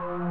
Hello,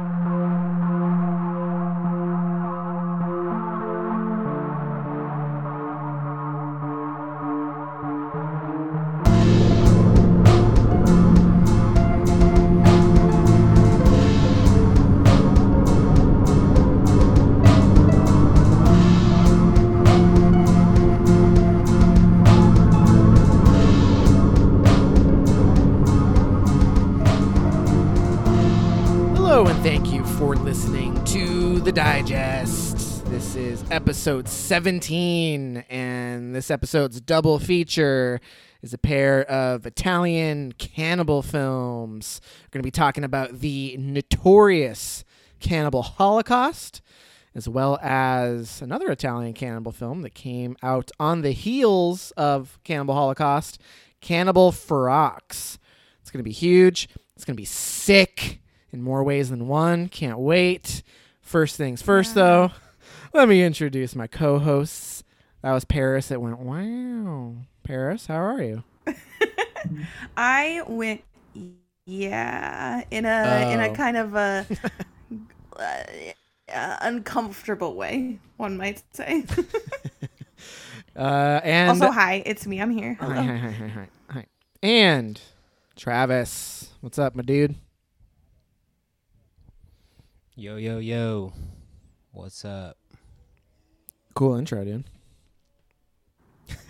episode 17, and this episode's double feature is a pair of Italian cannibal films. We're going to be talking about the notorious Cannibal Holocaust, as well as another Italian cannibal film that came out on the heels of Cannibal Holocaust, Cannibal Ferox. It's going to be huge. It's going to be sick in more ways than one. Can't wait. First things first, though, let me introduce my co hosts. That was Paris that went, wow. Paris, how are you? I went, yeah, in a in a Oh. kind of a uh, uh, uncomfortable way, one might say. Uh, and also, hi, it's me. I'm here. hi, Hello. hi, hi, hi, hi, hi. And Travis, what's up, my dude? Yo, yo, yo. What's up? Cool intro, dude.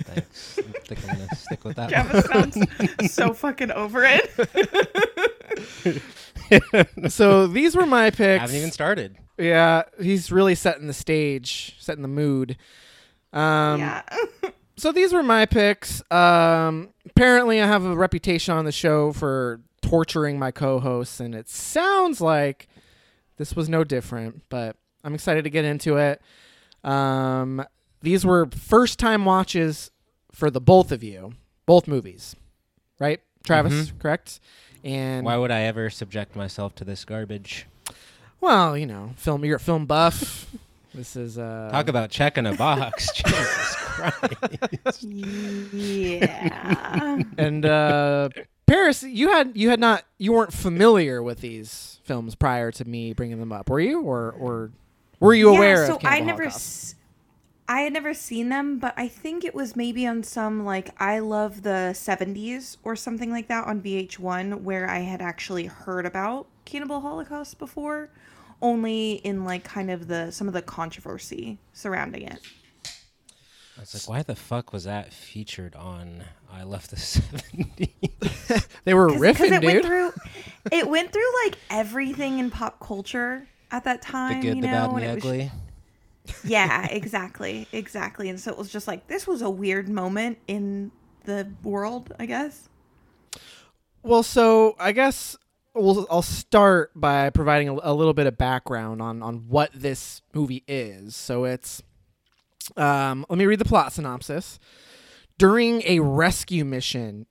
Thanks. I think I'm going to stick with that. Travis sounds so fucking over it. so these were my picks. I picks. haven't even started. Yeah, he's really setting the stage, setting the mood. Um, yeah. so these were my picks. Um, apparently, I have a reputation on the show for torturing my co-hosts, and it sounds like this was no different. But I'm excited to get into it. Um, these were first-time watches for the both of you, both movies, right? Travis, correct? And Why would I ever subject myself to this garbage? well, you know, film. You're a film buff. this is uh, Talk about checking a box. Jesus Christ. yeah. and uh, Paris, you had you had not you weren't familiar with these films prior to me bringing them up, were you? Or or were you aware yeah, so of Cannibal I never Holocaust? s- I had never seen them, but I think it was maybe on some like I love the 70s or something like that on VH1 where I had actually heard about Cannibal Holocaust before, only in like kind of the some of the controversy surrounding it. I was like, why the fuck was that featured on I Love the 70s? They were Cuz riffing, it dude. went through it went through like everything in pop culture at that The time, good, you the know, bad, and and the it was yeah, exactly, exactly. And so it was just like this was a weird moment in the world, I guess. Well, so I guess we'll, I'll start by providing a, a little bit of background on on what this movie is. So it's um, let me read the plot synopsis. During a rescue mission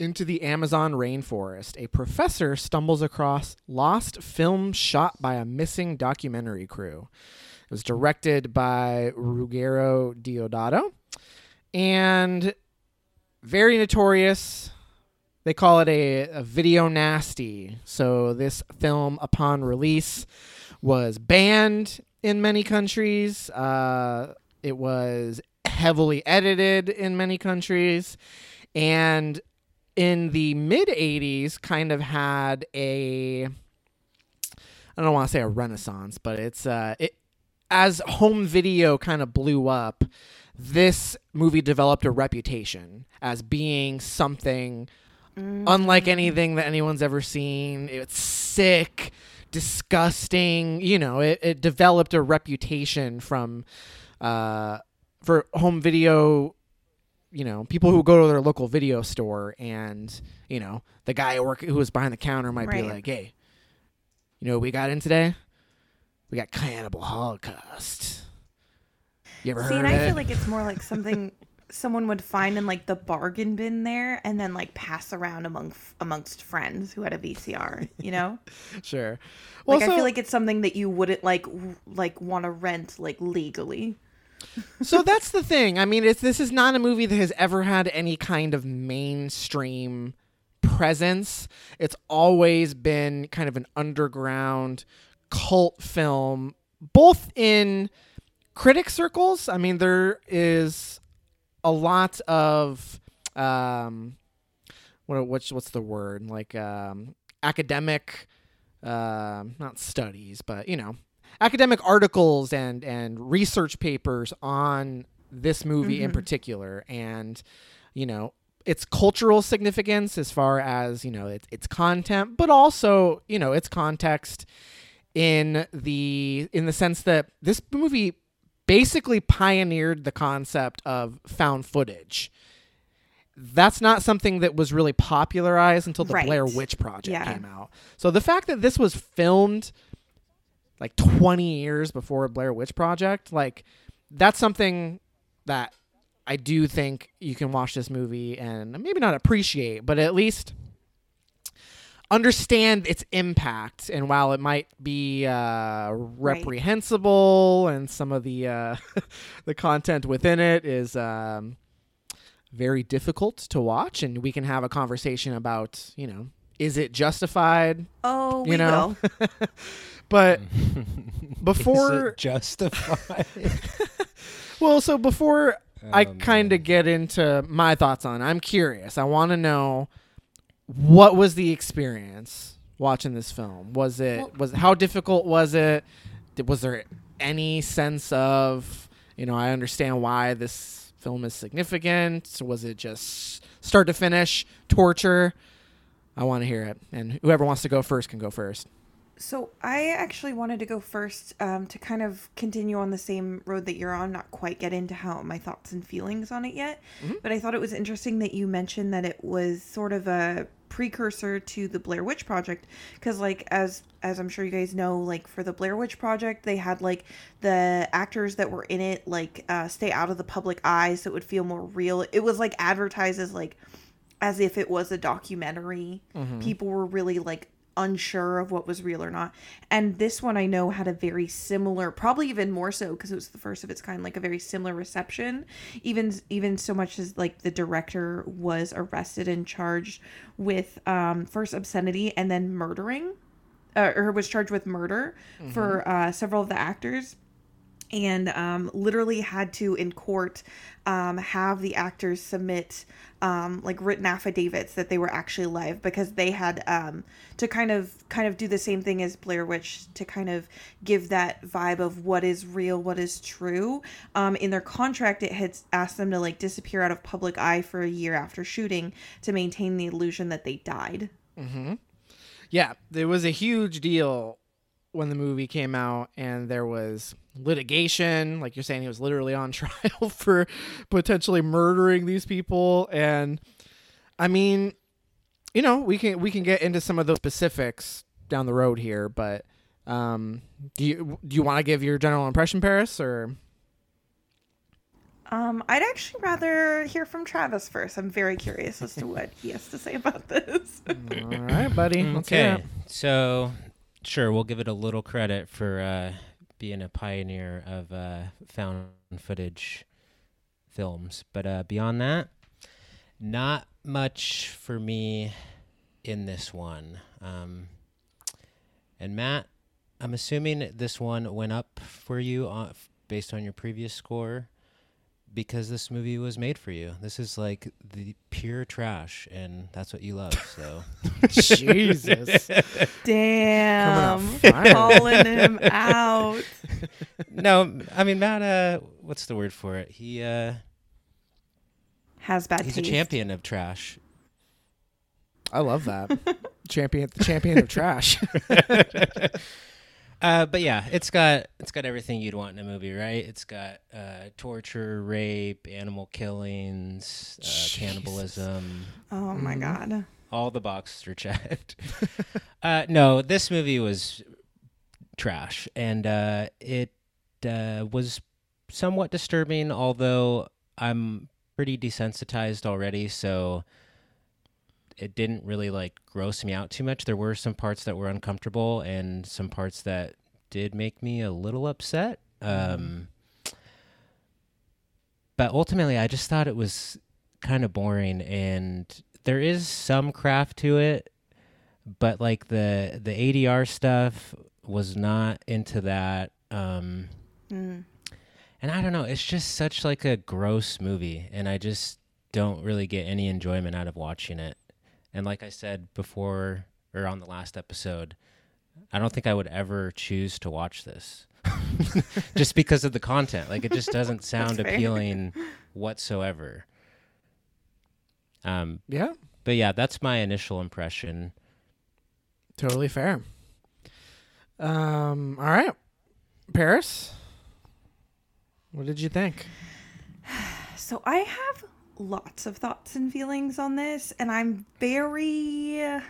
into the Amazon rainforest, a professor stumbles across lost film shot by a missing documentary crew. It was directed by Ruggero Deodato and very notorious they call it a, a video nasty. So this film, upon release, was banned in many countries. Uh, it was heavily edited in many countries, and in the mid '80s, kind of had a I don't want to say a renaissance, but it's uh, it as home video kind of blew up. This movie developed a reputation as being something unlike anything that anyone's ever seen. It's sick, disgusting. You know, it, it developed a reputation from uh, for home video. You know, people who go to their local video store and you know the guy who work who was behind the counter might be like, "Hey, you know what we got in today? We got Cannibal Holocaust." You ever See, heard and I it? feel like it's more like something someone would find in like the bargain bin there, and then like pass around among amongst friends who had a VCR. You know, sure. like I so- feel like it's something that you wouldn't like w- like want to rent like legally. So that's the thing. I mean, it's this is not a movie that has ever had any kind of mainstream presence. It's always been kind of an underground cult film, both in critic circles. I mean, there is a lot of um, what what's what's the word like um, academic, uh, not studies, but you know, academic articles and and research papers on this movie in mm-hmm. particular, and you know its cultural significance as far as you know its its content, but also you know its context in the in the sense that this movie basically pioneered the concept of found footage. That's not something that was really popularized until the Right. Blair Witch Project Yeah. came out. So the fact that this was filmed like 20 years before Blair Witch Project, like that's something that I do think you can watch this movie and maybe not appreciate, but at least understand its impact. And while it might be uh, reprehensible and some of the uh, the content within it is um, very difficult to watch, and we can have a conversation about, you know, is it justified? Oh, You know? will. But before it justified? Well, so before I Um, kind of get into my thoughts on, it, I'm curious. I want to know what was the experience watching this film? Was it Well- was how difficult was it? Did, was there any sense of you know I understand why this film is significant? Was it just start to finish torture? I want to hear it, and whoever wants to go first can go first. So I actually wanted to go first um, to kind of continue on the same road that you're on, not quite get into how my thoughts and feelings on it yet. But I thought it was interesting that you mentioned that it was sort of a precursor to the Blair Witch Project because like as as I'm sure you guys know like for the Blair Witch Project they had like the actors that were in it like uh, stay out of the public eye so it would feel more real. It was like advertised as like as if it was a documentary. People were really like unsure of what was real or not. And this one I know had a very similar, probably even more so because it was the first of its kind, like a very similar reception. Even even so much as like the director was arrested and charged with um, first obscenity and then murdering, uh, or was charged with murder for uh, several of the actors and um, literally had to in court um, have the actors submit um, like written affidavits that they were actually alive because they had um, to kind of kind of do the same thing as Blair Witch to kind of give that vibe of what is real, what is true. Um, in their contract, it had asked them to like disappear out of public eye for a year after shooting to maintain the illusion that they died. Yeah, there was a huge deal when the movie came out, and there was litigation. Like you're saying, he was literally on trial for potentially murdering these people. And I mean, you know, we can we can get into some of those specifics down the road here, but um, do you do you want to give your general impression, Paris, or Um, I'd actually rather hear from Travis first. I'm very curious as to what he has to say about this. all right, buddy? Let's hear Okay, it. so sure, we'll give it a little credit for uh, being a pioneer of uh, found footage films, but uh, beyond that, not much for me in this one. Um, and Matt, I'm assuming this one went up for you on, based on your previous score because this movie was made for you. This is like the pure trash, and that's what you love. So. Jesus. Damn, fire. calling him out. no, I mean Matt. Uh, what's the word for it? He uh, Has bad he's taste. a champion of trash. I love that. champion, the champion of trash. Uh, but yeah, it's got it's got everything you'd want in a movie, right? It's got uh, torture, rape, animal killings, uh, cannibalism. Oh my Mhm. god. All the boxes are checked. uh, no, this movie was trash, and uh, it uh, was somewhat disturbing. Although I'm pretty desensitized already, so it didn't really like gross me out too much. There were some parts that were uncomfortable, and some parts that did make me a little upset. Um, but ultimately, I just thought it was kind of boring, and there is some craft to it, but like the the ADR stuff was not into that. Um, Mm. and I don't know, it's just such like a gross movie, and I just don't really get any enjoyment out of watching it. And like I said before, or on the last episode, I don't think I would ever choose to watch this, just because of the content. Like it just doesn't sound appealing whatsoever. Um, Yeah, but yeah, that's my initial impression. totally fair. Um, all right, Paris. What did you think? So I have lots of thoughts and feelings on this, and I'm very.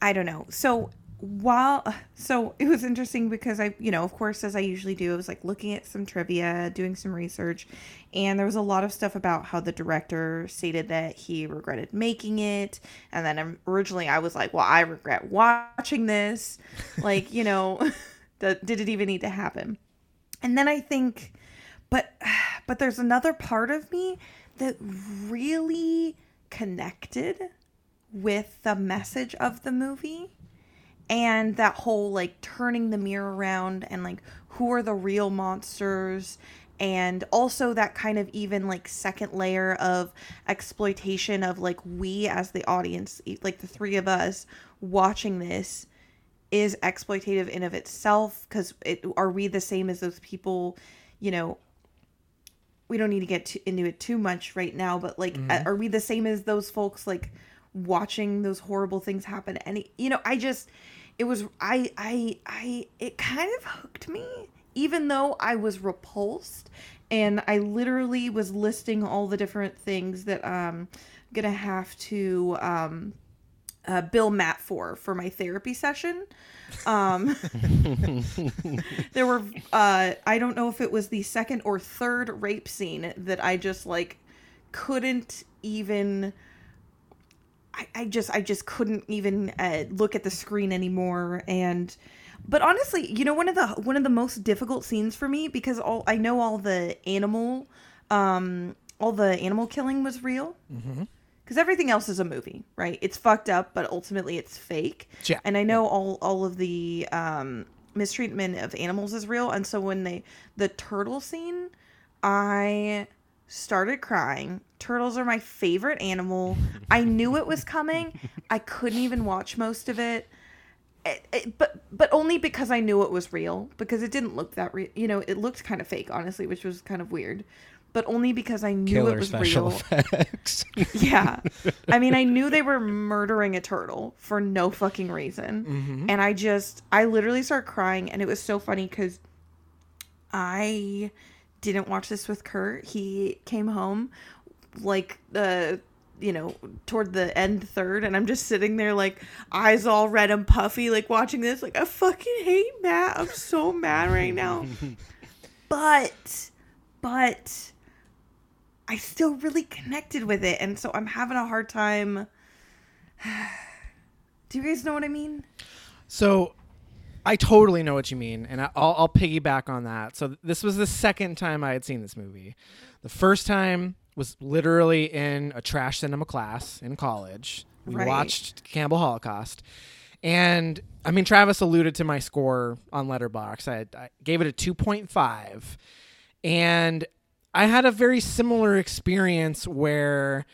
I don't know. So while so it was interesting because I, you know, of course, as I usually do, I was like looking at some trivia, doing some research, and there was a lot of stuff about how the director stated that he regretted making it, and then originally I was like, well, I regret watching this, like you know, the, did it even need to happen? And then I think but but there's another part of me that really connected with the message of the movie and that whole like turning the mirror around and like who are the real monsters and also that kind of even like second layer of exploitation of like we as the audience like the three of us watching this is exploitative in of itself because it are we the same as those people you know we don't need to get into it too much right now but like uh, are we the same as those folks like watching those horrible things happen? And it- you know i just it was i i i it kind of hooked me even though i was repulsed and i literally was listing all the different things that um gonna have to um uh, bill matt for for my therapy session. Um there were uh i don't know if it was the second or third rape scene that i just like couldn't even I, I just I just couldn't even uh, look at the screen anymore. And but honestly you know one of the one of the most difficult scenes for me because all I know all the animal um all the animal killing was real because everything else is a movie right it's fucked up but ultimately it's fake Yeah. and I know all all of the um mistreatment of animals is real and so when they the turtle scene I started crying. Turtles are my favorite animal. I knew it was coming. I couldn't even watch most of it. It- it- but but only because I knew it was real because it didn't look that real. You know, it looked kind of fake, honestly, which was kind of weird. But only because I knew it was special real. effects. Yeah. I mean, I knew they were murdering a turtle for no fucking reason. Mm-hmm. And I just, I literally started crying. And it was so funny because I didn't watch this with Kurt. He came home like the, you know, toward the end third. And I'm just sitting there like eyes all red and puffy, like watching this. Like, I fucking hate Matt. I'm so mad right now. but, but. I still really connected with it, and so I'm having a hard time. Do you guys know what I mean? So I totally know what you mean, and I'll, I'll piggyback on that. So this was the second time I had seen this movie. The first time was literally in a trash cinema class in college. We Right. watched Cannibal Holocaust, and I mean Travis alluded to my score on Letterboxd. I, I gave it a two point five, and I had a very similar experience where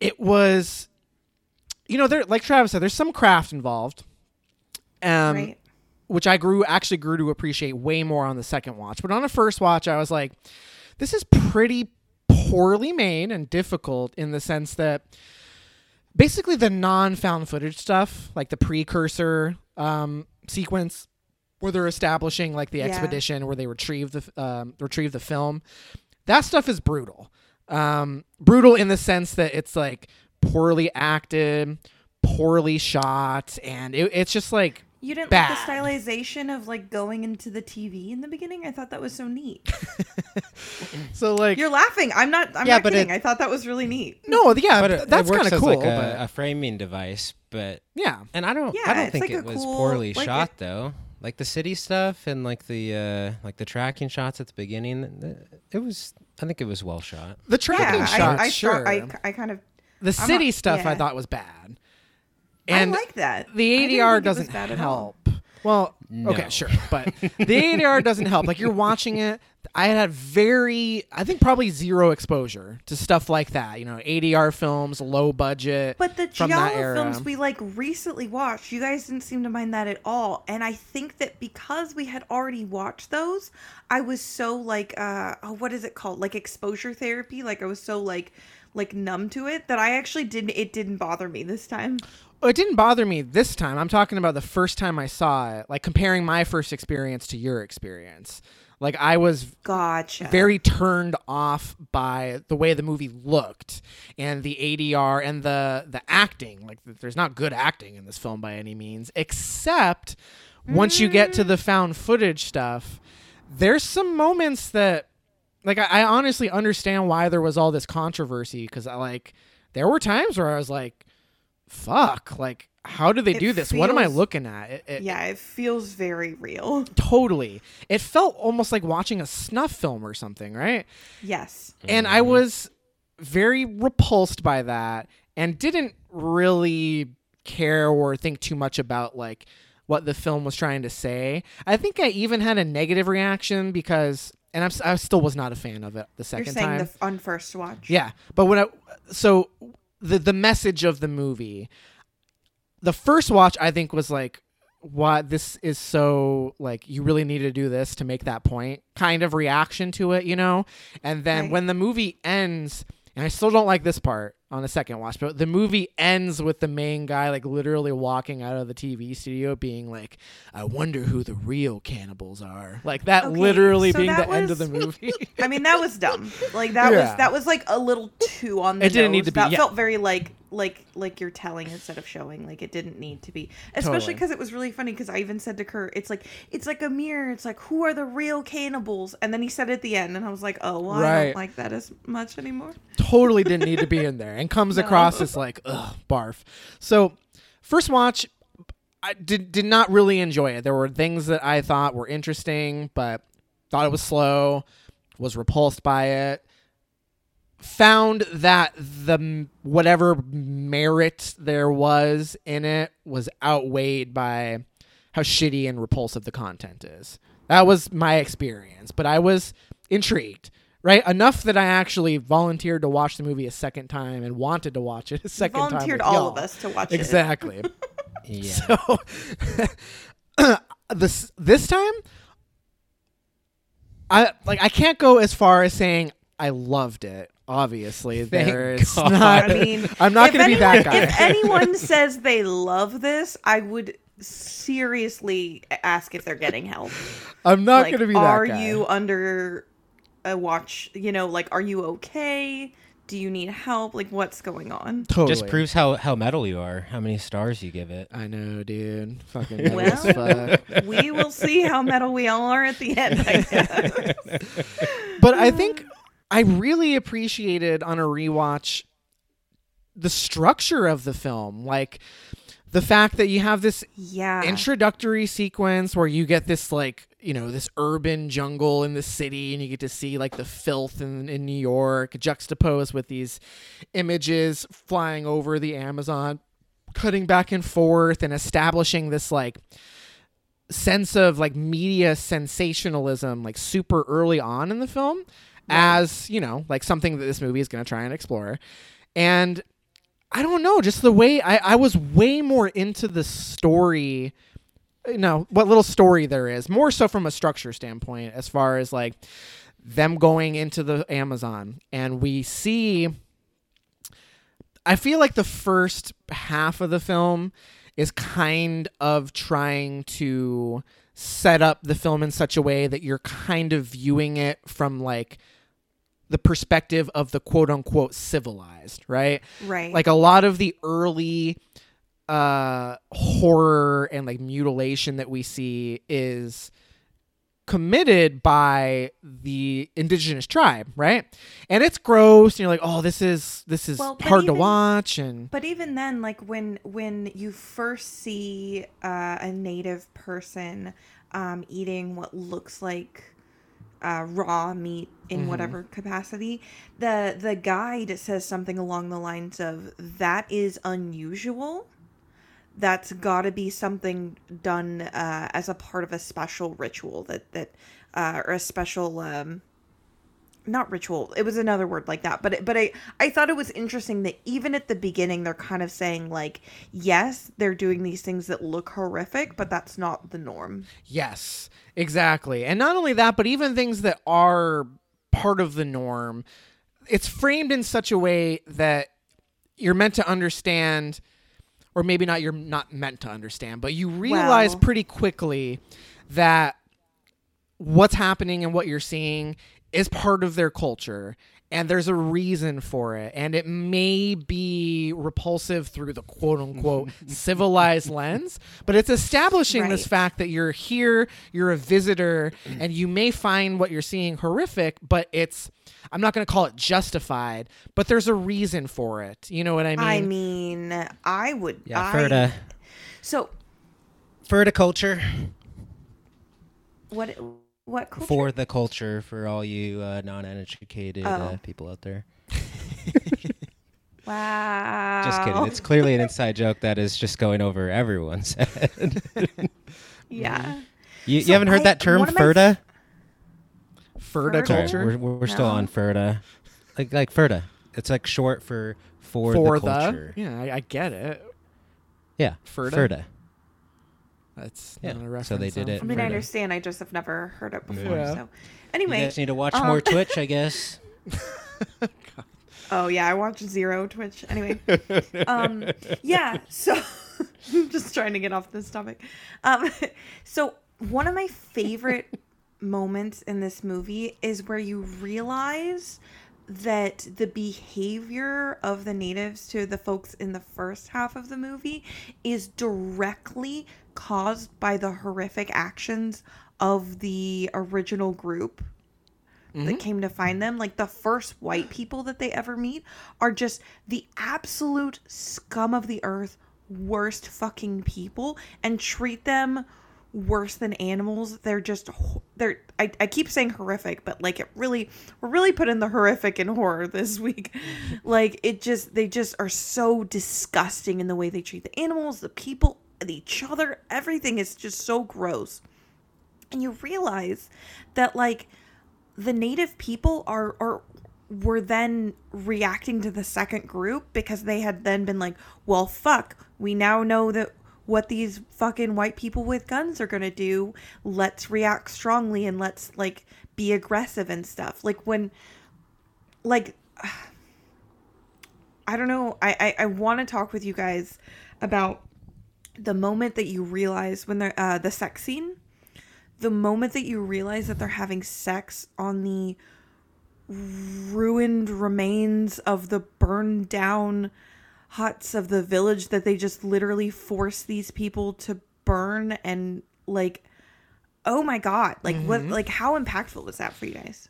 it was you know, there like Travis said, there's some craft involved. Um right. which I grew actually grew to appreciate way more on the second watch. But on a first watch, I was like, this is pretty poorly made and difficult in the sense that basically the non-found footage stuff, like the precursor um, sequence where they're establishing like the Yeah. expedition where they retrieve the um, retrieve the film, that stuff is brutal. Um, brutal in the sense that it's like poorly acted, poorly shot, and it, it's just like You didn't bad. like the stylization of like going into the TV in the beginning. I thought that was so neat. so like You're laughing. I'm not. I'm Yeah, not but kidding. it- I thought that was really neat. no, yeah, but it, that's works kind of as cool. like a, but a framing device, but yeah, and I don't, Yeah, I don't think like it was cool- poorly like shot it- though. Like the city stuff and like the uh like the tracking shots at the beginning, it was. I think it was well shot. The tracking yeah, shots, I, I, sure. start, I, I kind of the I'm city not- stuff I thought was bad. And I like that. the ADR think it was doesn't bad help. Well, No. okay, sure, but the ADR doesn't help. Like you're watching it, I had very, I think probably zero exposure to stuff like that. You know, ADR films, low budget. But the from that Giallo era. films we like recently watched, you guys didn't seem to mind that at all. And I think that because we had already watched those, I was so like uh oh, what is it called? Like exposure therapy. Like I was so like like numb to it that I actually didn't it didn't bother me this time. Oh, it didn't bother me this time. I'm talking about the first time I saw it, like comparing my first experience to your experience. Like I was Gotcha. very turned off by the way the movie looked and the ADR and the the acting. Like there's not good acting in this film by any means, except once you get to the mm. found footage stuff, there's some moments that like I, I honestly understand why there was all this controversy because I like there were times where I was like, fuck, like how do they It do this? What am I looking at? It, it, yeah, it feels very real. Totally. It felt almost like watching a snuff film or something, right? Yes. And I mm-hmm. was very repulsed by that and didn't really care or think too much about like what the film was trying to say. I think I even had a negative reaction because and I'm, s- I still was not a fan of it the You're second saying time. the on first watch. Yeah, but when I so the the message of the movie, the first watch I think was like, "What this is so like you really need to do this to make that point." Kind of reaction to it, you know. And then Right. when the movie ends, and I still don't like this part on the second watch, but the movie ends with the main guy like literally walking out of the TV studio, being like, "I wonder who the real cannibals are." Like that, Okay, literally so being the that end of the movie. I mean, that was dumb. Like that Yeah. was that was like a little too on the It didn't need to be, That yeah. felt very like like like you're telling instead of showing. Like it didn't need to be. Especially Totally. because it was really funny. Because I even said to Kurt, "It's like it's like a mirror. It's like who are the real cannibals?" And then he said it at the end, and I was like, "Oh, well, I don't like that as much anymore." totally didn't need to be in there and comes across as like ugh barf so first watch i did, did not really enjoy it there were things that i thought were interesting but thought it was slow was repulsed by it found that the whatever merit there was in it was outweighed by how shitty and repulsive the content is that was my experience but i was intrigued right enough that i actually volunteered to watch the movie a second time and wanted to watch it a second time Volunteered all of y'all. us to watch it. exactly Yeah. so this this time i like i can't go as far as saying i loved it obviously Thank there is God. not I mean, i'm not gonna be that guy If anyone says they love this, I would seriously ask if they're getting help. i'm not like, gonna be that are guy you under a watch you know like are you okay do you need help like what's going on totally Just proves how, how metal you are, how many stars you give it. i know dude fucking Well. fuck. we will see how metal we all are at the end I guess. but I think I really appreciated on a rewatch the structure of the film, like the fact that you have this yeah. introductory sequence where you get this like you know this urban jungle in the city and you get to see like the filth in, in new york juxtaposed with these images flying over the amazon cutting back and forth and establishing this like sense of like media sensationalism like super early on in the film as you know like something that this movie is going to try and explore. And i don't know just the way i, I was way more into the story you know what little story there is more so from a structure standpoint as far as like them going into the amazon. And we see i feel like the first half of the film is kind of trying to set up the film in such a way that you're kind of viewing it from like the perspective of the quote unquote civilized, right? right Like a lot of the early uh horror and like mutilation that we see is committed by the indigenous tribe, right? And it's gross and you're like, "Oh, this is this is Well, hard to watch and But even then, like when when you first see uh, a native person um, eating what looks like uh, raw meat in whatever capacity. The the guide says something along the lines of that is unusual. That's got to be something done uh, as a part of a special ritual that that uh, or a special um, not ritual it was another word like that but it, but i i thought it was interesting that even at the beginning they're kind of saying like yes they're doing these things that look horrific but that's not the norm Yes, exactly. And not only that, but even things that are part of the norm, it's framed in such a way that you're meant to understand or maybe not you're not meant to understand, but you realize pretty quickly that what's happening and what you're seeing is part of their culture and there's a reason for it and it may be repulsive through the quote unquote civilized lens but it's establishing this fact that you're here you're a visitor and you may find what you're seeing horrific but it's i'm not going to call it justified but there's a reason for it. You know what i mean i mean? i would Yeah, I, Ferda. so Ferda culture. What what culture? for the culture for all you uh, non-educated uh, Oh. people out there. wow Just kidding. It's clearly an inside joke that is just going over everyone's head. yeah you, So you haven't heard I- that term, one of my Ferda? Ferda Ferda? Culture We're, we're still on Ferda. Like like Ferda. It's like short for for, for the culture. yeah I, I get it yeah. Ferda? Ferda. That's Yeah, not a reference so they did I'm it i mean i Ferda. understand i just have never heard it before Yeah. so You anyway guys need to watch um, more Twitch, I guess. Oh yeah, I watch zero Twitch. Anyway, um, yeah. So just trying to get off this topic. Um, so one of my favorite moments in this movie is where you realize that the behavior of the natives to the folks in the first half of the movie is directly caused by the horrific actions of the original group that mm-hmm. came to find them, like the first white people that they ever meet, are just the absolute scum of the earth, worst fucking people, and treat them worse than animals. They're just they're. I, I keep saying horrific, but like it really, we're really putting the horrific and horror this week. Mm-hmm. like it just, they just are so disgusting in the way they treat the animals, the people, each other. Everything is just so gross. And you realize that like the native people are are were then reacting to the second group because they had then been like well fuck we now know that what these fucking white people with guns are going to do. Let's react strongly and let's like be aggressive and stuff. Like when like i don't know. I i, I want to talk with you guys about the moment that you realize when they're uh the sex scene the moment that you realize that they're having sex on the ruined remains of the burned down huts of the village that they just literally force these people to burn and like oh my god like what like how impactful was that for you guys?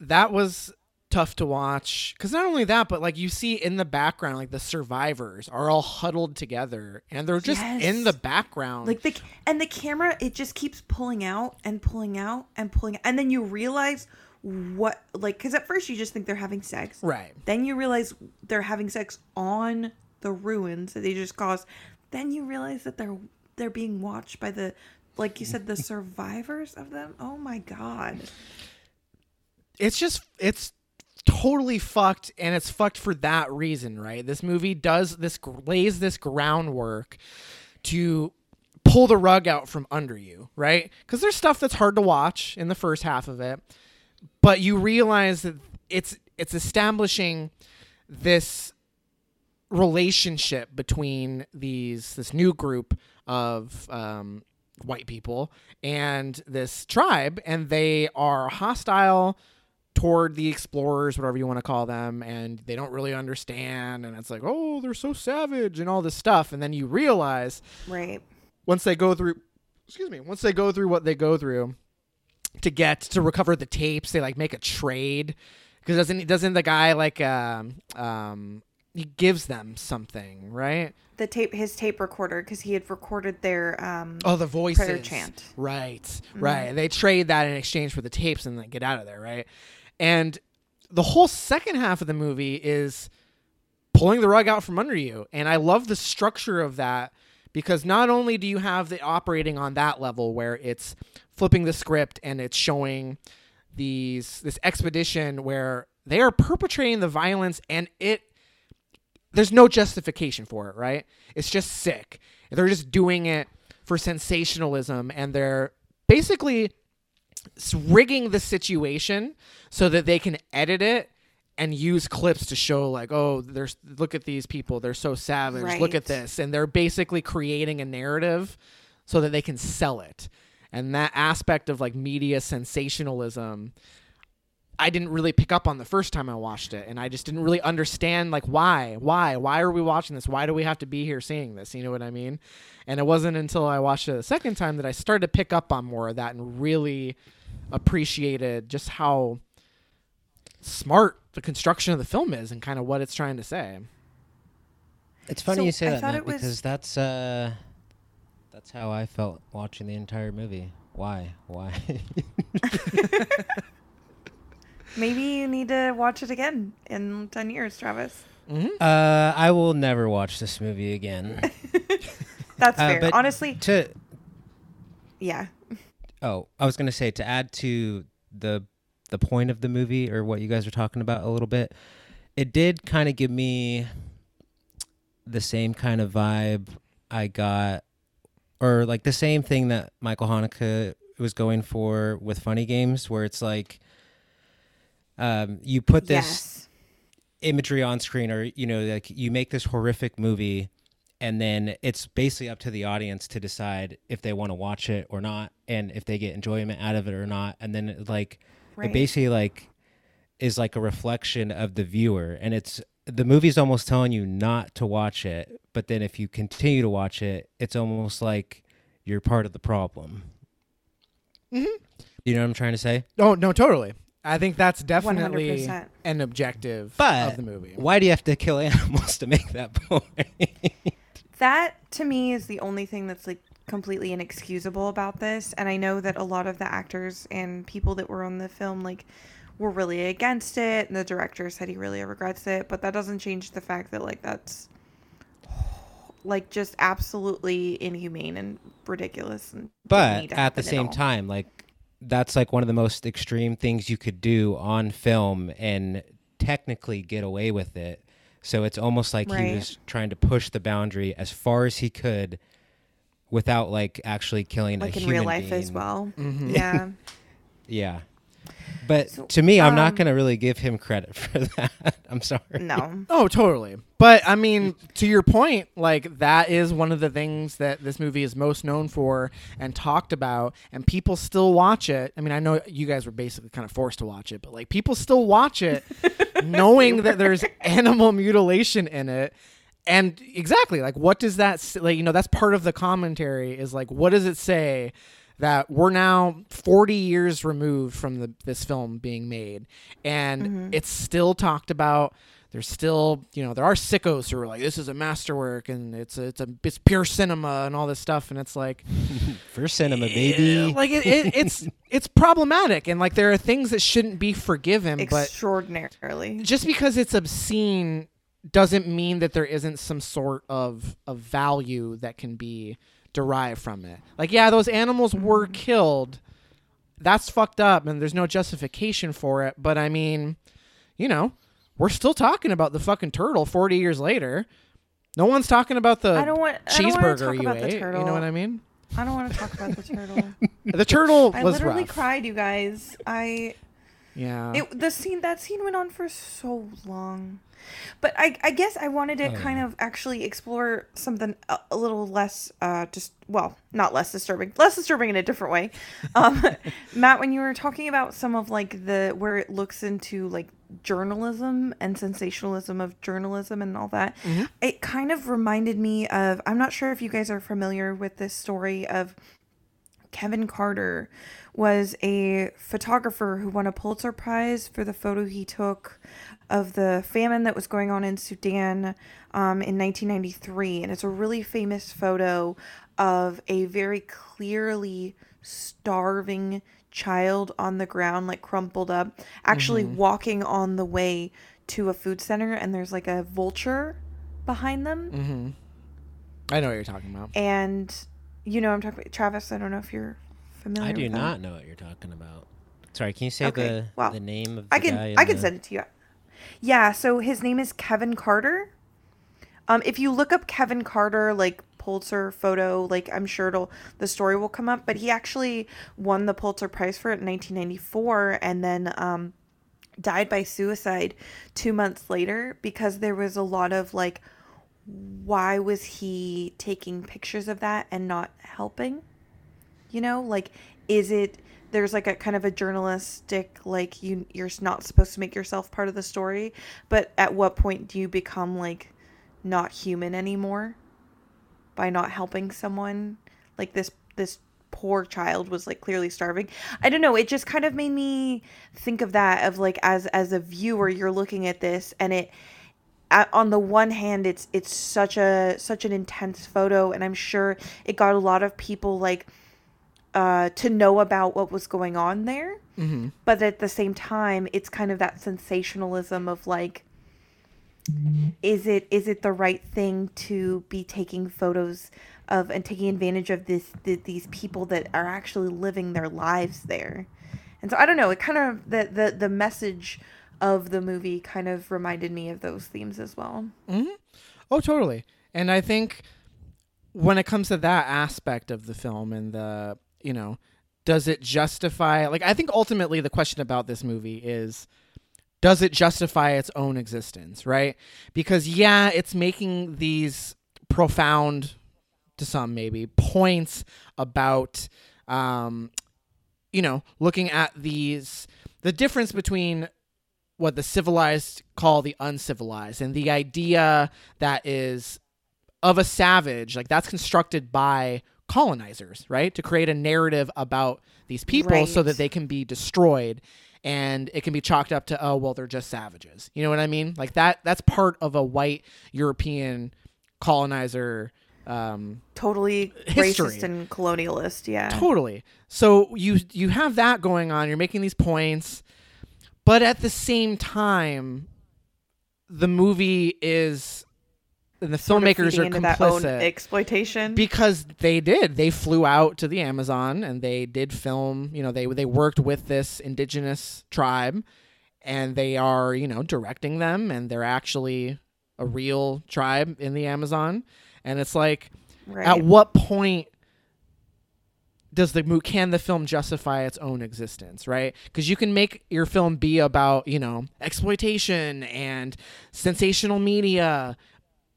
That was tough to watch because not only that but like you see in the background like the survivors are all huddled together and they're just Yes. in the background like the and the camera it just keeps pulling out and pulling out and pulling out. and then you realize what like because at first you just think they're having sex right Then you realize they're having sex on the ruins that they just caused. Then you realize that they're they're being watched by the like you said the survivors of them. Oh my god. it's just it's totally fucked and it's fucked for that reason right? This movie does this lays this groundwork to pull the rug out from under you right? Because there's stuff that's hard to watch in the first half of it but you realize that it's it's establishing this relationship between these this new group of um, white people and this tribe, and they are hostile toward the explorers, whatever you want to call them, and they don't really understand. And it's like, oh, they're so savage and all this stuff. And then you realize Right. once they go through, excuse me, once they go through what they go through to get to recover the tapes, they like make a trade because doesn't doesn't the guy like um um he gives them something, right? The tape, his tape recorder, because he had recorded their um, Oh, the voices. prayer chant. Right, right. They trade that in exchange for the tapes and then get out of there, right? And the whole second half of the movie is pulling the rug out from under you. And I love the structure of that because not only do you have the operating on that level where it's flipping the script and it's showing these this expedition where they are perpetrating the violence and it there's no justification for it, right? It's just sick. They're just doing it for sensationalism and they're basically rigging the situation so that they can edit it and use clips to show like oh there's look at these people. They're so savage. Look at this. And they're basically creating a narrative so that they can sell it. And that aspect of like media sensationalism I didn't really pick up on the first time I watched it, and I just didn't really understand like why, why, why are we watching this? Why do we have to be here seeing this? You know what I mean? And it wasn't until I watched it the second time that I started to pick up on more of that and really appreciated just how smart the construction of the film is and kind of what it's trying to say. It's funny So, you say I that, Matt, was- because that's uh, that's how I felt watching the entire movie. Why? Why? Maybe you need to watch it again in 10 years, Travis. Mm-hmm. uh, I will never watch this movie again. That's Uh, fair. but Honestly, to yeah. oh, I was gonna say to add to the the point of the movie or what you guys are talking about a little bit. It did kind of give me the same kind of vibe I got, or like the same thing that Michael Haneke was going for with Funny Games, where it's like um, you put this yes. imagery on screen or you know like you make this horrific movie and then it's basically up to the audience to decide if they want to watch it or not and if they get enjoyment out of it or not and then it, like Right. it basically like is like a reflection of the viewer and it's the movie's almost telling you not to watch it but then if you continue to watch it it's almost like you're part of the problem mm-hmm. you know what i'm trying to say Oh no, totally. I think that's definitely 100%. an objective But of the movie. why do you have to kill animals to make that point That to me is the only thing that's like completely inexcusable about this. And I know that a lot of the actors and people that were on the film like were really against it and the director said he really regrets it, but that doesn't change the fact that like that's like just absolutely inhumane and ridiculous and but at the same all. time like that's like one of the most extreme things you could do on film and technically get away with it so it's almost like he was trying to push the boundary as far as he could without like actually killing like a in human real life as being. well. Mhm. Yeah. yeah but So, to me i'm not um, going to really give him credit for that i'm sorry no. Oh, totally. But I mean, to your point, like that is one of the things that this movie is most known for and talked about, and people still watch it. I mean, I know you guys were basically kind of forced to watch it, but like people still watch it, knowing that there's animal mutilation in it. And exactly, like, what does that s- like? You know, that's part of the commentary. Is like, what does it say? That we're now 40 years removed from the, this film being made. And mm-hmm. it's still talked about. There's still you know there are sickos who are like this is a masterwork and it's a, it's a it's pure cinema and all this stuff. And it's like for cinema baby. like it, it, it's it's problematic. And like there are things that shouldn't be forgiven but Extraordinarily. just because it's obscene doesn't mean that there isn't some sort of of value that can be derived from it. Like, yeah, those animals were mm-hmm. killed. That's fucked up, and there's no justification for it. But I mean, you know, we're still talking about the fucking turtle 40 years later. No one's talking about the I don't want I don't wanna cheeseburger talk you about the ate. turtle. You know what I mean? I don't want to talk about the turtle. The turtle I literally rough. cried, you guys. I Yeah. it the scene that scene went on for so long. But I I guess I wanted to Oh, kind yeah. of actually explore something a, a little less uh just well, not less disturbing. Less disturbing in a different way. Um Matt when you were talking about some of like the where it looks into like journalism and sensationalism of journalism and all that. Mhm. It kind of reminded me of I'm not sure if you guys are familiar with this story of Kevin Carter was a photographer who won a Pulitzer Prize for the photo he took of the famine that was going on in Sudan um, in 1993. And it's a really famous photo of a very clearly starving child on the ground, like crumpled up, actually walking on the way to a food center. And there's like a vulture behind them. Mm-hmm. I know what you're talking about. And you know, I'm talking about Travis. I don't know if you're familiar. I do with that. not know what you're talking about. Sorry, can you say Okay, the well, the name of the I can I can the- send it to you. Yeah, so his name is Kevin Carter. Um, if you look up Kevin Carter, like Pulitzer photo, like I'm sure it'll the story will come up. But he actually won the Pulitzer Prize for it in 1994, and then um, died by suicide two months later because there was a lot of like, why was he taking pictures of that and not helping? you know like is it there's like a kind of a journalistic like you you're not supposed to make yourself part of the story but at what point do you become like not human anymore? By not helping someone? Like this this poor child was like clearly starving. I don't know it just kind of made me think of that of like as as a viewer you're looking at this and it on the one hand it's it's such a such an intense photo and i'm sure it got a lot of people like uh to know about what was going on there Mm-hmm. but at the same time it's kind of that sensationalism of like is it is it the right thing to be taking photos of and taking advantage of this th- these people that are actually living their lives there and so i don't know it kind of the the, the message of the movie kind of reminded me of those themes as well Mm-hmm. Oh, totally. And I think when it comes to that aspect of the film and the, you know, does it justify, like, I think ultimately the question about this movie is does it justify its own existence, right? Because, yeah, it's making these profound, to some maybe, points about, um, you know, looking at these, the difference between what the civilized call the uncivilized and the idea that is of a savage like that's constructed by colonizers right to create a narrative about these people so that they can be destroyed and it can be chalked up to oh well they're just savages you know what i mean like that that's part of a white european colonizer um totally History. racist and colonialist yeah Totally. So you you have that going on. You're making these points, but at the same time, the movie is and the Sort filmmakers are into that own complicit exploitation because they did. They flew out to the Amazon and they did film. You know, they they worked with this indigenous tribe, and they are you know directing them, and they're actually a real tribe in the Amazon. And it's like, right at what point does the can the film justify its own existence right because you can make your film be about you know exploitation and sensational media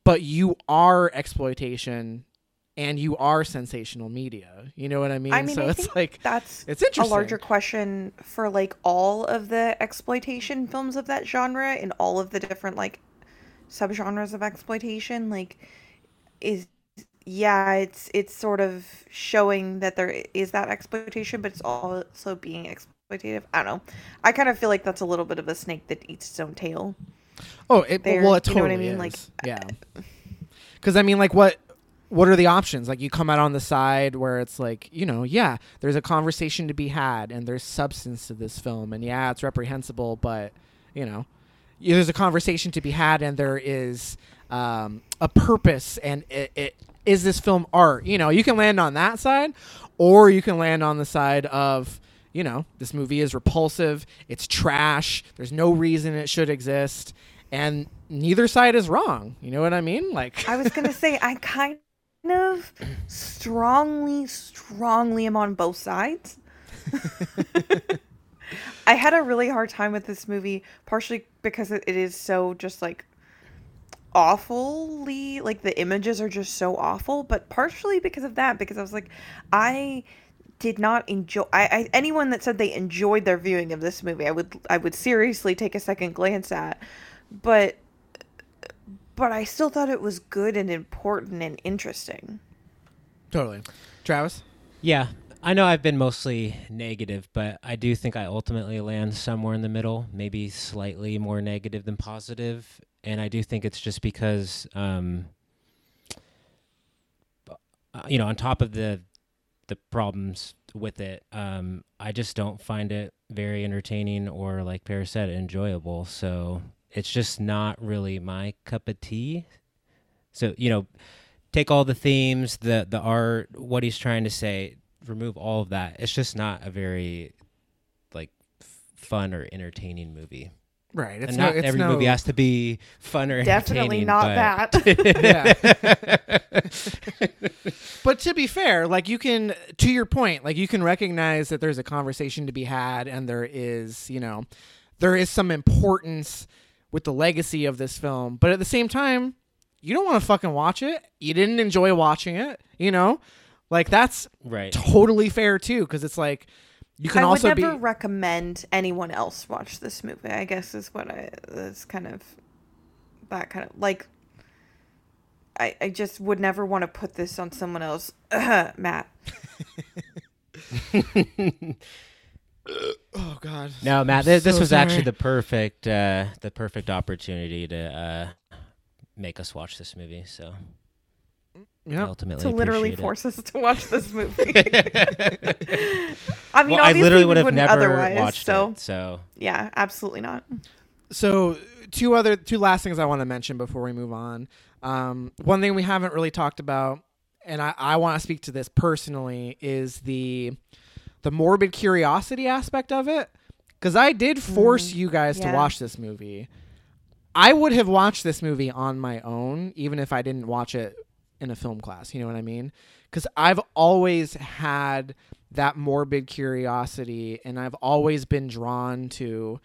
but you are exploitation and you are sensational media. You know what i mean, I mean, so I it's like that's it's a larger question for like all of the exploitation films of that genre and all of the different like subgenres of exploitation like is yeah it's it's sort of showing that there is that exploitation but it's also being exploitative. I don't know. I kind of feel like that's a little bit of a snake that eats its own tail oh it there, well it you know totally what I mean? is. Like, yeah. Because i mean like what what are the options? Like you come out on the side where it's like you know yeah there's a conversation to be had and there's substance to this film and yeah it's reprehensible but you know there's a conversation to be had and there is um, a purpose and it, it is this film art? You know you can land on that side or you can land on the side of you know this movie is repulsive it's trash there's no reason it should exist and neither side is wrong you know what i mean like i was gonna say i kind of strongly strongly am on both sides I had a really hard time with this movie, partially because it is so just like awfully like the images are just so awful, but partially because of that, because I was like, I did not enjoy. I, I anyone that said they enjoyed their viewing of this movie, I would I would seriously take a second glance at, but but I still thought it was good and important and interesting. totally travis Yeah. I know I've been mostly negative, but I do think I ultimately land somewhere in the middle, maybe slightly more negative than positive. And I do think it's just because, um, uh, you know, on top of the the problems with it, um, I just don't find it very entertaining or, like Paris said, enjoyable. So it's just not really my cup of tea. So you know, take all the themes, the the art, what he's trying to say, remove all of that. It's just not a very like f- fun or entertaining movie. Right. It's and no, not it's every no, movie has to be fun or Definitely not but- that. Yeah. But to be fair, like you can, to your point, like you can recognize that there's a conversation to be had, and there is, you know, there is some importance with the legacy of this film. But at the same time, you don't want to fucking watch it. You didn't enjoy watching it, you know, like that's right. totally fair too, because it's like you can I would also never be recommend anyone else watch this movie. I guess is what I that's kind of that kind of like. I I just would never want to put this on someone else, Matt. oh god, No, Matt, th- this so was actually the perfect uh, the perfect opportunity to uh, make us watch this movie. So yeah. ultimately to literally appreciate it. force us to watch this movie. I mean, well, I obviously literally we would have wouldn't never otherwise. watched so it. So yeah, absolutely not. So two other two last things I want to mention before we move on. Um, one thing we haven't really talked about, and I, I want to speak to this personally, is the the morbid curiosity aspect of it. Because I did mm, force you guys to watch this movie. I would have watched this movie on my own, even if I didn't watch it in a film class. You know what I mean? Because I've always had that morbid curiosity, and I've always been drawn to,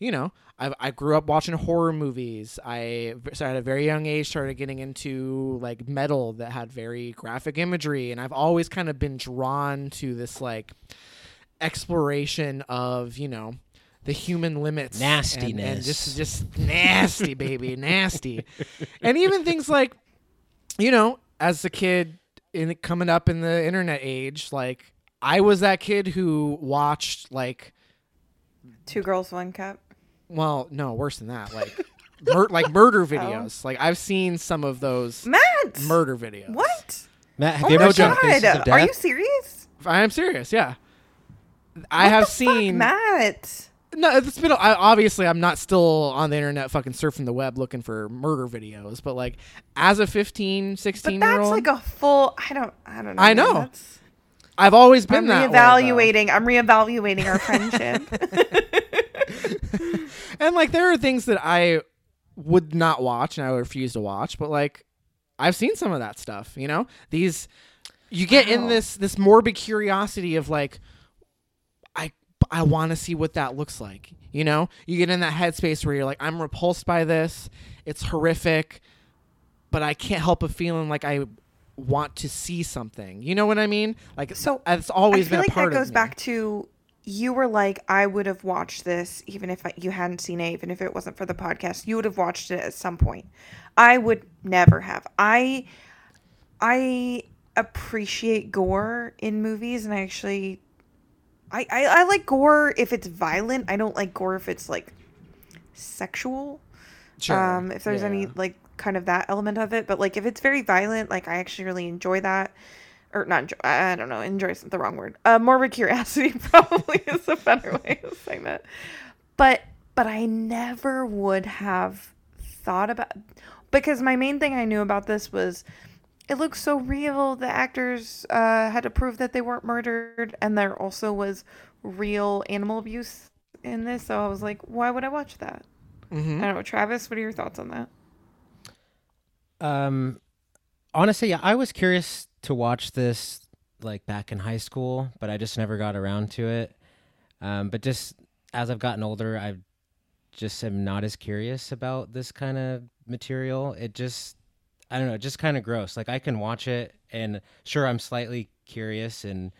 you know, I I grew up watching horror movies. I so at a very young age started getting into like metal that had very graphic imagery, and I've always kind of been drawn to this like exploration of you know the human limits and- and, Nastiness. just just nasty baby nasty and even things like you know as a kid in coming up in the internet age like i was that kid who watched like Two girls, one cup. Well no worse than that like mur- like murder oh. videos like i've seen some of those Matt, murder videos what? Matt, have Oh you my ever seen god, Faces of are Death? you serious? i am serious yeah i have seen Matt. No, it's been. I, obviously, I'm not still on the internet, fucking surfing the web looking for murder videos. But like, as a 15, 16 But year that's old, like a full. I don't. I don't know. I man, know. that's- I've always been I'm that. way, though. reevaluating. I'm reevaluating our friendship. and like, there are things that I would not watch and I would refuse to watch. But like, I've seen some of that stuff. You know, these you get in this this morbid curiosity of like, I I want to see what that looks like. You know, you get in that headspace where you're like, I'm repulsed by this. It's horrific, but I can't help but feeling like I want to see something. You know what I mean? Like, So, it's always I been feel a like that goes me. back to you were like I would have watched this even if you hadn't seen it, even if it wasn't for the podcast. You would have watched it at some point. I would never have. I I appreciate gore in movies, and I actually I, I I like gore if it's violent. I don't like gore if it's like sexual. Sure. Um, if there's any like kind of that element of it, but like if it's very violent, like I actually really enjoy that, or not enjoy. I don't know. Enjoy isn't the wrong word. Uh, morbid curiosity probably is a better way of saying that. But but I never would have thought about because my main thing I knew about this was it looks so real. The actors uh, had to prove that they weren't murdered, and there also was real animal abuse in this. So I was like, why would I watch that? Mhm. I don't know, Travis. What are your thoughts on that? Um, honestly, yeah, I was curious to watch this like back in high school, but I just never got around to it. Um, but just as I've gotten older, I've just am not as curious about this kind of material. It just, I don't know, just kind of gross. Like I can watch it, and sure, I'm slightly curious, and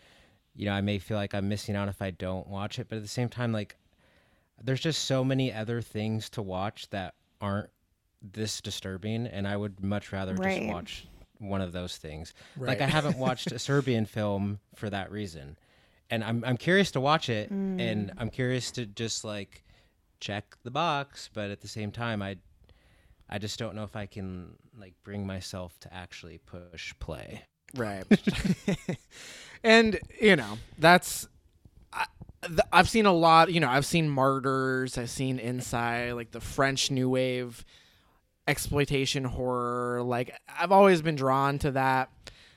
you know, I may feel like I'm missing out if I don't watch it. But at the same time, like, there's just so many other things to watch that aren't this disturbing, and I would much rather Right. just watch one of those things. Like I haven't watched a Serbian film for that reason, and I'm I'm curious to watch it, Mm. and I'm curious to just like check the box, but at the same time, I I just don't know if I can like bring myself to actually push play. Right. and you know that's I, th- I've seen a lot. You know, I've seen Martyrs. I've seen Inside, like the French New Wave exploitation horror. Like I've always been drawn to that.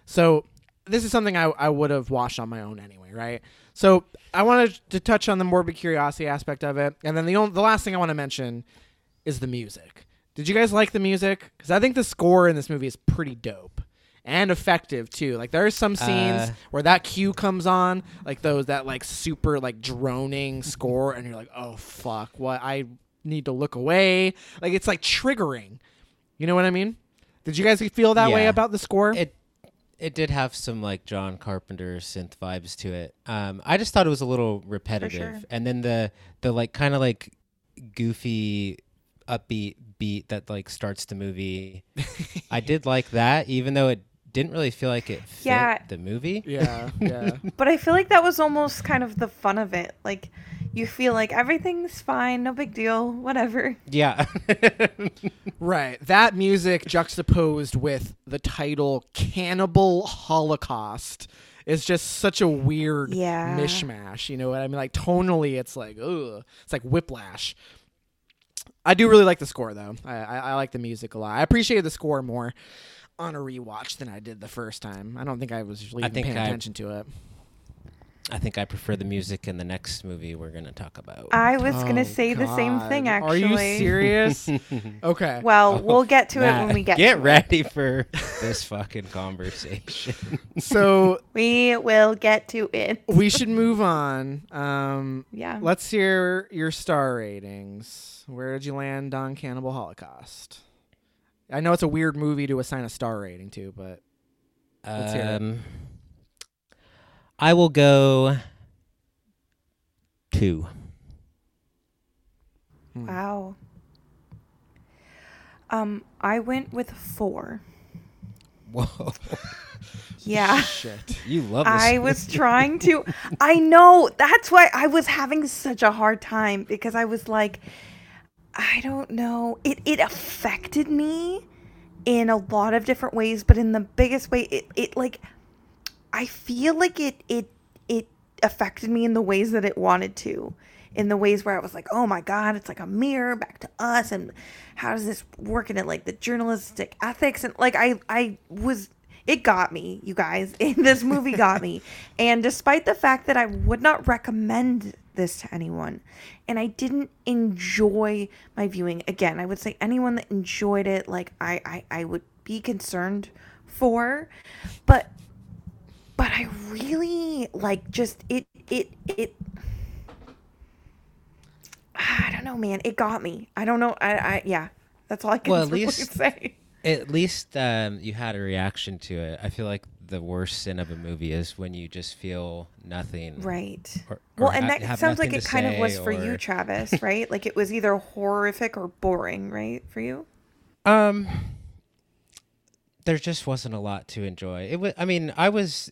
So this is something I, I would have watched on my own anyway, right? So I wanted to touch on the morbid curiosity aspect of it, and then the only, the last thing I want to mention is the music. Did you guys like the music? Because I think the score in this movie is pretty dope and effective too. Like there are some scenes Uh, where that cue comes on, like those that like super like droning score, and you're like, oh fuck, what? I need to look away. Like it's like triggering. You know what I mean? Did you guys feel that way about the score? It it did have some like John Carpenter synth vibes to it. Um, I just thought it was a little repetitive, sure. and then the the like kind of like goofy upbeat beat that like starts the movie. I did like that, even though it didn't really feel like it fit Yeah. the movie. yeah, yeah. But I feel like that was almost kind of the fun of it. Like you feel like everything's fine, no big deal, whatever. Yeah. Right. That music juxtaposed with the title Cannibal Holocaust is just such a weird Yeah. mishmash. You know what I mean? Like tonally it's like ugh. It's like whiplash. I do really like the score though. I, I, I like the music a lot. I appreciated the score more on a rewatch than I did the first time. I don't think I was really I even think paying I- attention to it. I think I prefer the music in the next movie we're gonna talk about. I was Oh, gonna say the same thing God. actually. Are you serious? okay. Well, we'll get to it Matt, when we get, get to ready for this fucking conversation. so. We will get to it. we should move on. Um, Yeah. Let's hear your star ratings. Where did you land on Cannibal Holocaust? I know it's a weird movie to assign a star rating to, but Let's hear it. Um, I will go two. hmm. Wow. Um, I went with four. Whoa, Yeah. shit. you love this. I was trying to. I know. That's why I was having such a hard time because I was like, I don't know. It it affected me in a lot of different ways, but in the biggest way, it it like I feel like it it it affected me in the ways that it wanted to. In the ways where I was like, oh my God, it's like a mirror back to us. And how does this work in it? Like the journalistic ethics. And like, I, I was, it got me, you guys. this movie got me. And despite the fact that I would not recommend this to anyone, and I didn't enjoy my viewing, again, I would say anyone that enjoyed it, like, I, I, I would be concerned for. But but I really like just it it it I don't know, man. It got me. I don't know. I, I yeah. That's all I can Well, at really least- say. At least um, you had a reaction to it. I feel like the worst sin of a movie is when you just feel nothing. Right. Or, or Well, and ha- that sounds like it kind of was say for you, Travis, right? like it was either horrific or boring, right? For you? Um, there just wasn't a lot to enjoy. It was. I mean, I was.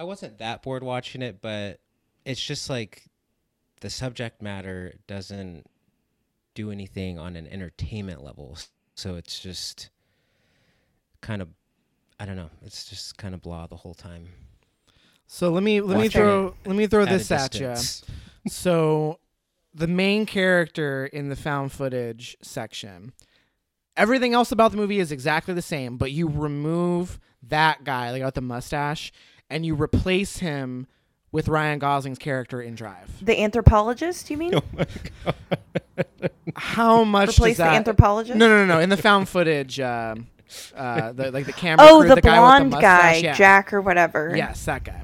I wasn't that bored watching it, but it's just like the subject matter doesn't do anything on an entertainment level. So it's just kind of. I don't know. It's just kind of blah the whole time. So let me let me throw let me throw At this at you. So the main character in the found footage section, everything else about the movie is exactly the same, but you remove that guy, like with the mustache, and you replace him with Ryan Gosling's character in Drive. The anthropologist, you mean? Oh my god! How much Replace does the anthropologist? No, no, no, no. In the found footage, um, uh, the, like the camera. Oh, crew, the, the, guy blonde with the guy, yeah. Jack or whatever. Yes, that guy.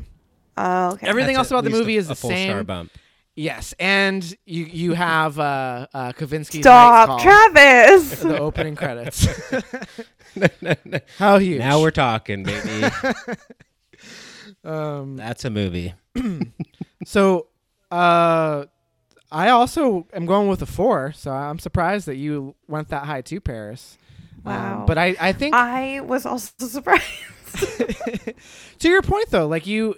Oh, okay. Everything That's else about the movie a, is a the full same. star bump. Yes, and you you have uh, uh, Kavinsky's Stop, Call, Travis. the opening credits. How huge? Now we're talking, baby. um, That's a movie. so uh, I also am going with a four. So I'm surprised that you went that high too, Paris. Wow. but I I think I was also surprised. to your point though, like you,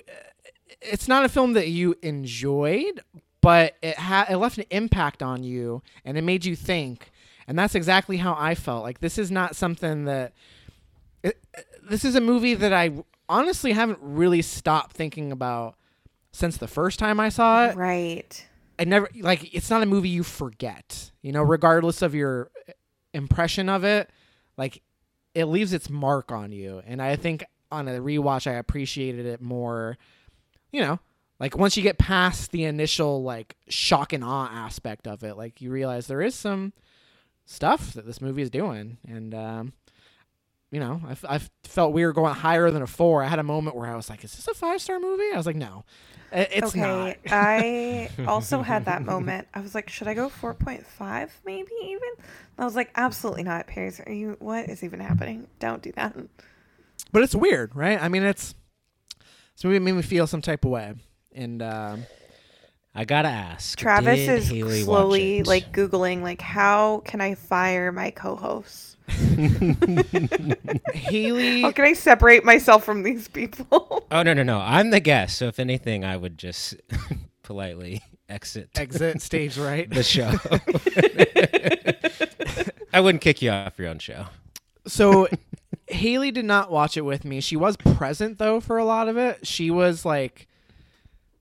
it's not a film that you enjoyed, but it had it left an impact on you and it made you think, and that's exactly how I felt. Like this is not something that. It, this is a movie that I honestly haven't really stopped thinking about since the first time I saw it. right. I never like it's not a movie you forget. You know, regardless of your impression of it, like it leaves its mark on you. And I think on a rewatch I appreciated it more, you know, like once you get past the initial like shock and awe aspect of it, like you realize there is some stuff that this movie is doing and um you know, I felt we were going higher than a four. I had a moment where I was like, "Is this a five star movie?" I was like, "No, I- it's okay. not." I also had that moment. I was like, should I go 4.5 maybe even? And I was like, absolutely not. Paris, are you, what is even happening? Don't do that. but it's weird, right? I mean, it's this movie made me feel some type of way, and um, I gotta ask. Travis did is Haley watch slowly like Googling, like, how can I fire my co hosts? Haley. How can I separate myself from these people? Oh no no no! I'm the guest, so if anything, I would just politely exit exit stage right. the show. I wouldn't kick you off your own show. So Haley did not watch it with me. She was present though for a lot of it. She was like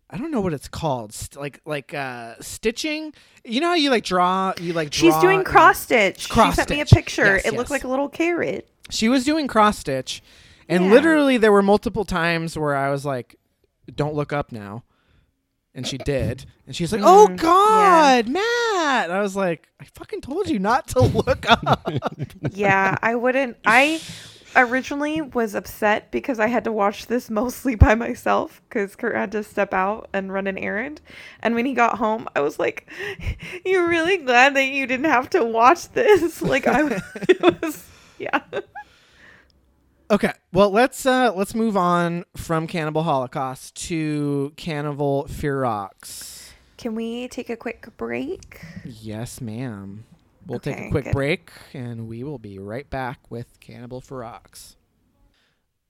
I don't know what it's called. St- like like uh stitching. You know how you like draw you like She's doing cross stitch. Cross she sent me a picture. Yes, it yes. looked like a little carrot. She was doing cross stitch and Yeah. literally there were multiple times where I was like don't look up now. And she did. And she's like, "Oh Mhm. god, Matt." I was like, "I fucking told you not to look up." yeah, I wouldn't. I originally was upset because I had to watch this mostly by myself because Kurt had to step out and run an errand. And when he got home, I was like, "You're really glad that you didn't have to watch this." Like I was, yeah. Okay, well let's uh let's move on from Cannibal Holocaust to Cannibal Ferox. Can we take a quick break? Yes, ma'am. We'll take a quick good. break and we will be right back with Cannibal Ferox.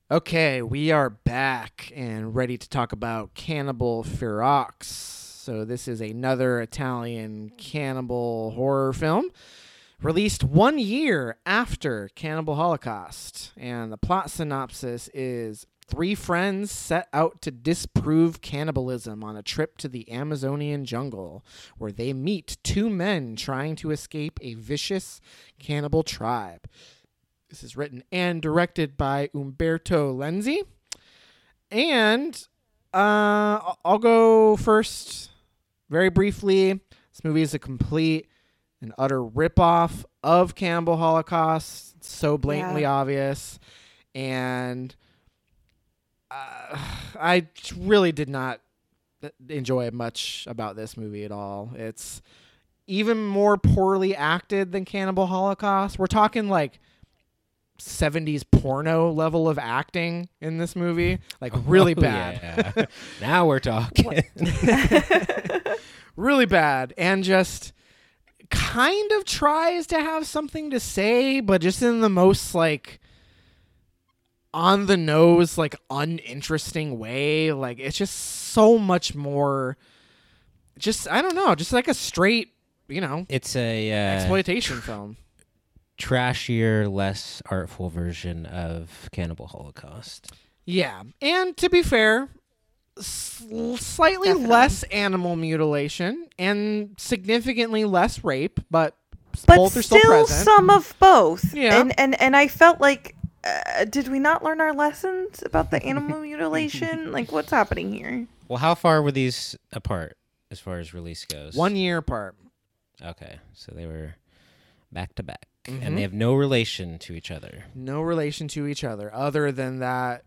Okay, we are back and ready to talk about Cannibal Ferox. So this is another Italian cannibal horror film released one year after Cannibal Holocaust. And the plot synopsis is three friends set out to disprove cannibalism on a trip to the Amazonian jungle, where they meet two men trying to escape a vicious cannibal tribe. This is written and directed by Umberto Lenzi. And uh, I'll- go first very briefly. This movie is a complete and utter ripoff of Cannibal Holocaust. It's so blatantly Yeah. obvious. And uh, I really did not enjoy much about this movie at all. It's even more poorly acted than Cannibal Holocaust. We're talking like 70s porno level of acting in this movie. Like really Oh, bad. yeah. now we're talking. really bad and just kind of tries to have something to say but just in the most like on the nose like uninteresting way like it's just so much more just i don't know just like a straight you know It's a uh, exploitation film trashier, less artful version of Cannibal Holocaust. yeah and to be fair s- slightly Definitely. less animal mutilation and significantly less rape but but both are still, still present some of both. Yeah. And and and I felt like uh, did we not learn our lessons about the animal mutilation? Like what's happening here? Well, how far were these apart as far as release goes? One year apart. Okay, so they were back to back, Mhm. and they have no relation to each other. No relation to each other, other than that.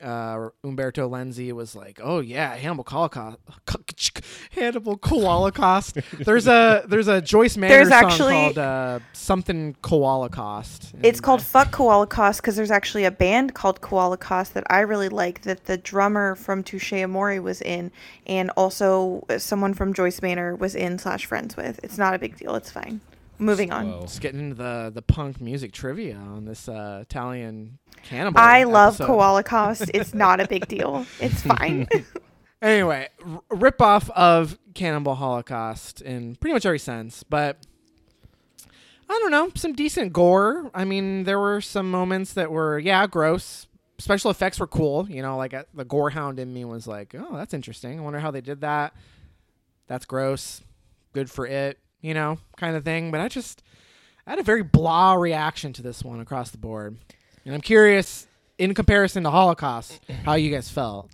Uh, Umberto Lenzi was like, "Oh yeah, Hannibal Holocaust, Hannibal Holocaust." there's a there's a Joyce Manor There's song actually- called uh, something Holocaust. It's called Fuck Koalacaust because there's actually a band called Koalacaust that I really like that the drummer from Touche Amore was in, and also someone from Joyce Manor was in slash friends with. It's not a big deal. It's fine. Moving on. Whoa. Just getting into the the punk music trivia on this uh, Italian cannibal. I love episode. Koalacaust. It's not a big deal. It's fine. Anyway, r- rip off of Cannibal Holocaust in pretty much every sense, but I don't know, some decent gore. I mean, there were some moments that were yeah, gross. Special effects were cool, you know, like uh, the gore hound in me was like, "Oh, that's interesting. I wonder how they did that." That's gross. Good for it, you know, kind of thing, but I just I had a very blah reaction to this one across the board. And I'm curious in comparison to Holocaust, how you guys felt.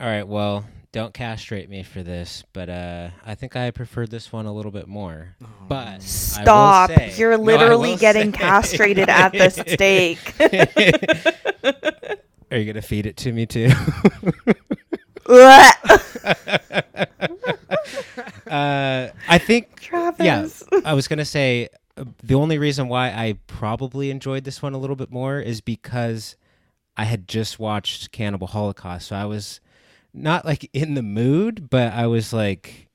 All right, well, don't castrate me for this, but uh, I think I preferred this one a little bit more. But Stop. say- You're No, I literly will getting say- castrated at the stake. Are you gonna feed it to me too? uh, I think Travis. yeah. I was gonna say uh, the only reason why I probably enjoyed this one a little bit more is because I had just watched Cannibal Holocaust, so I was not like in the mood, but I was like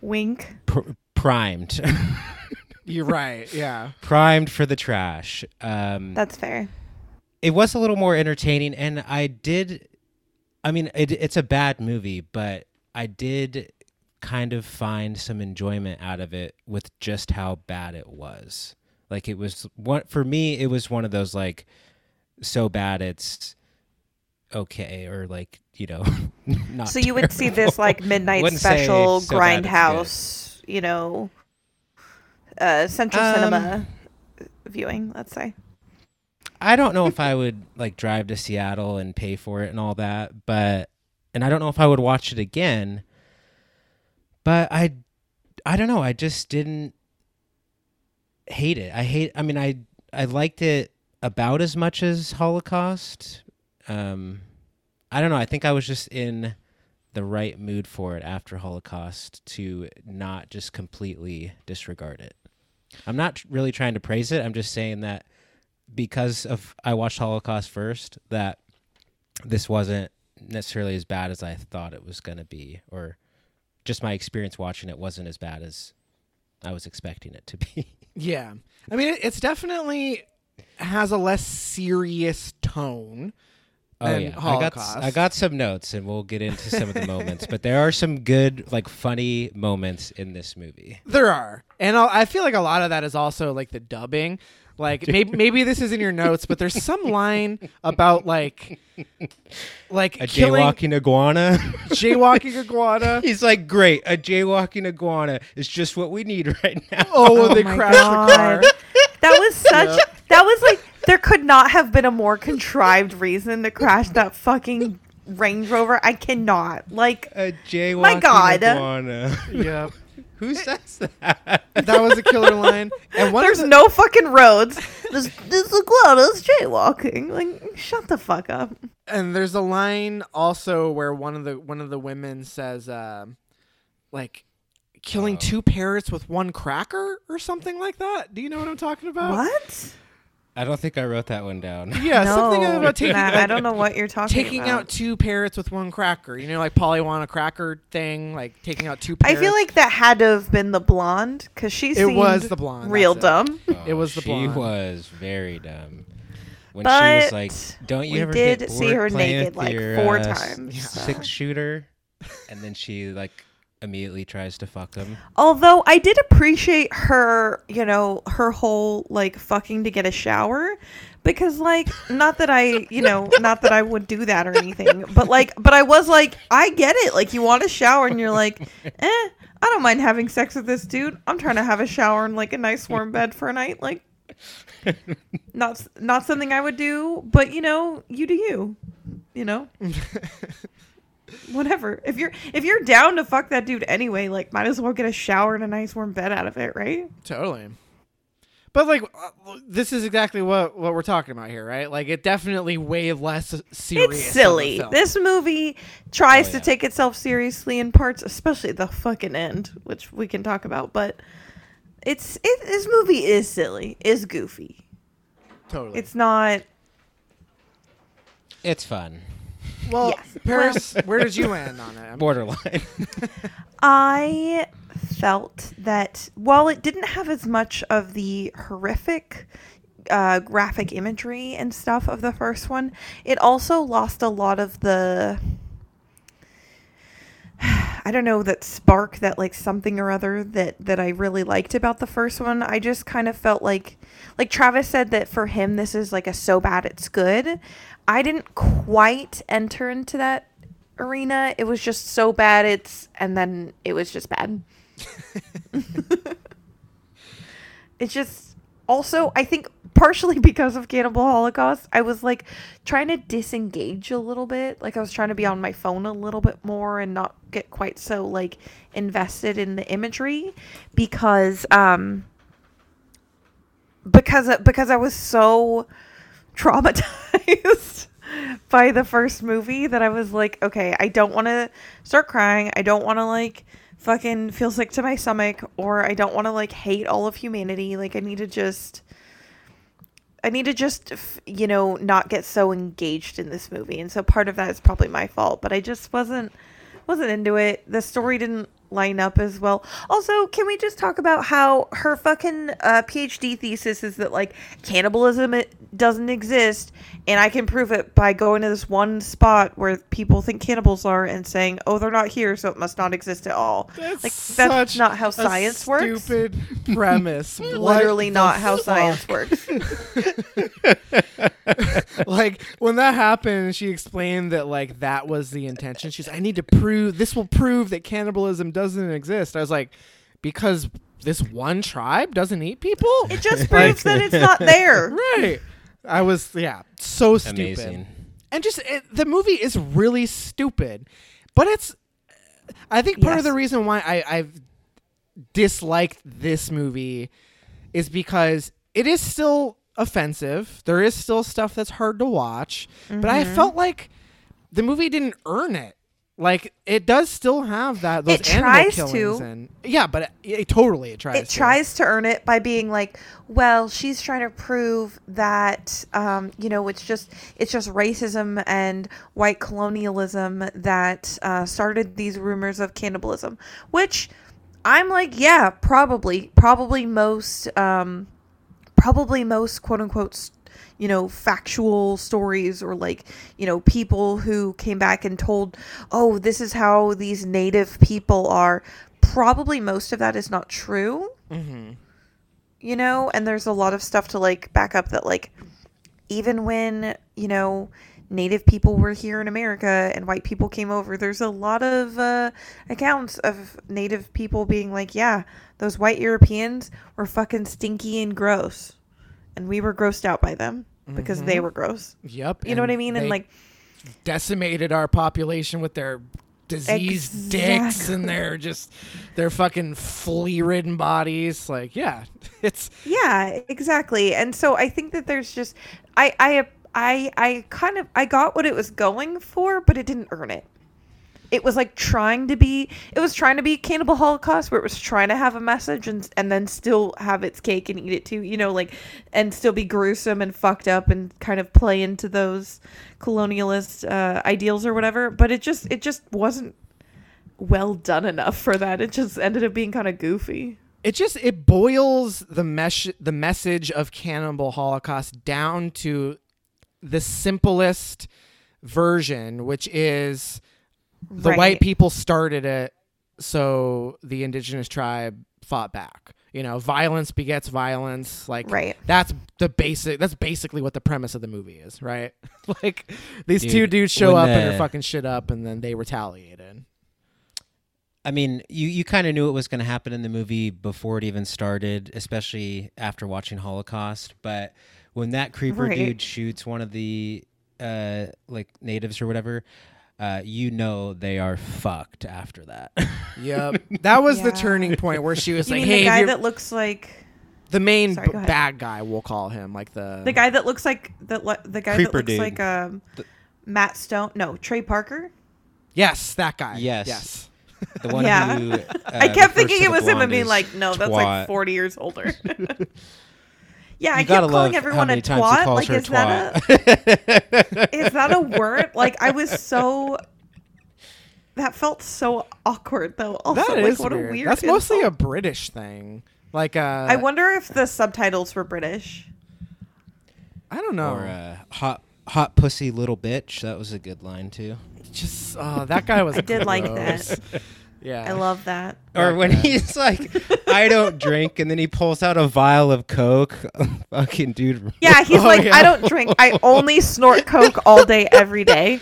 Wink. pr- primed, You're right. Yeah. primed for the trash. Um, That's fair. it was a little more entertaining and i did i mean it, it's a bad movie but i did kind of find some enjoyment out of it with just how bad it was like it was one for me it was one of those like so bad it's okay or like you know not So you would see this like midnight special so grindhouse, you know, uh, Central Um, Cinema viewing, let's say. I don't know if I would like drive to Seattle and pay for it and all that, but and I don't know if I would watch it again. But I I don't know, I just didn't hate it. I hate I mean I I liked it about as much as Holocaust. Um I don't know, I think I was just in the right mood for it after Holocaust to not just completely disregard it. I'm not really trying to praise it. I'm just saying that because of I watched Holocaust first that this wasn't necessarily as bad as I thought it was going to be or just my experience watching it wasn't as bad as I was expecting it to be. Yeah. I mean, it, it's definitely has a less serious tone. Oh yeah. I got I got some notes and we'll get into some of the moments, but there are some good like funny moments in this movie. There are, and I'll, I feel like a lot of that is also like the dubbing. Like maybe maybe this is in your notes, but there's some line about like like A killing jaywalking iguana. jaywalking iguana. He's like, "Great, a jaywalking iguana is just what we need right now." Oh, when they oh crashed crash the car. That was such. That was like there could not have been a more contrived reason to crash that fucking Range Rover. I cannot. Like A jaywalking God. iguana. Yeah, Who says that? that was a killer line. And one there's of the, no fucking roads. This this iguana's jaywalking. Like shut the fuck up. and there's a line also where one of the one of the women says, um, like, killing Oh. two parrots with one cracker or something like that. Do you know what I'm talking about? What? I don't think I wrote that one down. Yeah, something about taking Matt, I don't know what you're talking taking about. Taking out two parrots with one cracker. You know, like Polly want a cracker thing, like taking out two. Parrots. I feel like that had to have been the blonde because she It seemed was the blonde, real that's it. dumb. It was the blonde. she was very dumb. When But she was like, "Don't you we ever did get see her naked, like, four uh, times, s- so. six shooter?" And then she like immediately tries to fuck him. Although I did appreciate her, you know, her whole like fucking to get a shower because like not that I, you know, not that I would do that or anything, but like but I was like I get it. Like you want a shower and you're like, "Eh, I don't mind having sex with this dude. I'm trying to have a shower in like a nice warm bed for a night." Like not not something I would do, but you know, you do you. You know? Whatever. If you're if you're down to fuck that dude anyway, like might as well get a shower and a nice warm bed out of it, right? Totally. But like, uh, this is exactly what what we're talking about here, right? Like, it definitely way less serious. It's of a silly. film. This movie tries Oh, to yeah. take itself seriously in parts, especially the fucking end, which we can talk about. But it's it, this movie is silly, is goofy. totally. It's not. It's fun, well, yes. Paris. where did you land on it? I'm- borderline. I felt that while it didn't have as much of the horrific uh, graphic imagery and stuff of the first one, it also lost a lot of the. I don't know that spark that like something or other that that I really liked about the first one. I just kind of felt like like Travis said that for him this is like a so bad it's good. I didn't quite enter into that arena. It was just so bad it's and then it was just bad. it's just also I think partially because of Cannibal Holocaust, I was like trying to disengage a little bit. Like I was trying to be on my phone a little bit more and not get quite so like invested in the imagery because um because because I was so traumatized by the first movie that I was like, okay, I don't want to start crying. I don't want to like fucking feel sick to my stomach or I don't want to like hate all of humanity. Like I need to just I need to just you know not get so engaged in this movie. And so part of that is probably my fault, but I just wasn't wasn't into it. The story didn't line up as well. Also, can we just talk about how her fucking uh, PhD thesis is that like cannibalism it doesn't exist, and I can prove it by going to this one spot where people think cannibals are and saying, "Oh, they're not here, so it must not exist at all." That's like that's such not how a science works. Stupid premise. Literally not how fuck? science works. like when that happened, she explained that like that was the intention. She's, I need to prove this will prove that cannibalism doesn't exist. I was like, because this one tribe doesn't eat people. It just proves that it's not there. right. I was yeah, so stupid. Amazing. And just it, the movie is really stupid, but it's. I think part of the reason why I, I've disliked this movie is because it is still offensive. There is still stuff that's hard to watch, but I Mm-hmm. felt like the movie didn't earn it. Like it does still have that those It animal tries killings to. and yeah, but it, it totally it tries. it to. tries to earn it by being like well she's trying to prove that um, you know it's just it's just racism and white colonialism that uh, started these rumors of cannibalism which i'm like yeah probably probably most um, probably most quote unquote you know factual stories or like you know people who came back and told oh this is how these native people are. Probably most of that is not true. Mhm. you know and there's a lot of stuff to like back up that like even when you know native people were here in america and white people came over there's a lot of uh, accounts of native people being like yeah those white europeans were fucking stinky and gross. And we were grossed out by them because they mm-hmm. were gross Yep. you know what i mean and like decimated our population with their diseased dicks and their just their fucking flea ridden bodies. Like, yeah, it's Yeah, exactly. And so I think that there's just I I I I kind of I got what it was going for, but it didn't earn it. It was like trying to be it was trying to be Cannibal Holocaust where it was trying to have a message and and then still have its cake and eat it too, you know, like and still be gruesome and fucked up and kind of play into those colonialist uh, ideals or whatever, but it just it just wasn't well done enough for that. It just ended up being kind of goofy. it just it boils the mesh the message of Cannibal Holocaust down to the simplest version, which is the Right. white people started it, so the indigenous tribe fought back. You know, violence begets violence. Like Right. that's the basic. That's basically what the premise of the movie is, right? like these two dudes show when up and the- are fucking shit up, and then they retaliated. I mean, you, you kind of knew it was going to happen in the movie before it even started, especially after watching Holocaust. But when that creeper Right. dude shoots one of the uh, like natives or whatever, uh, you know they are fucked after that. Yep, that was the turning point where she was You like, mean "Hey, the guy you're- that looks like the main Sorry, b- bad guy, we'll call him, like the the guy that looks like the le- the guy Creeper that looks dude. like um Matt Stone? No, Trey Parker. Yes, that guy. Yes. yes. the one Yeah. who uh, I kept thinking it was him and being like, no, that's like forty years older. yeah, I You kept gotta calling love how everyone a many times he twat. calls Like, her is that a is that a word? Like, I was so that felt so awkward though. Also, that like what weird. a weird. That's mostly a. British thing. Like uh, I wonder if the subtitles were British. I don't know. Or uh, hot hot pussy little bitch. That was a good line too. Just oh, that guy was. I did like gross. that. Yeah, I love that. Or That when guy. he's like, "I don't drink," and then he pulls out a vial of Coke. Fucking dude. Yeah, he's Oh, like, yeah. I don't drink. I only snort coke all day, every day,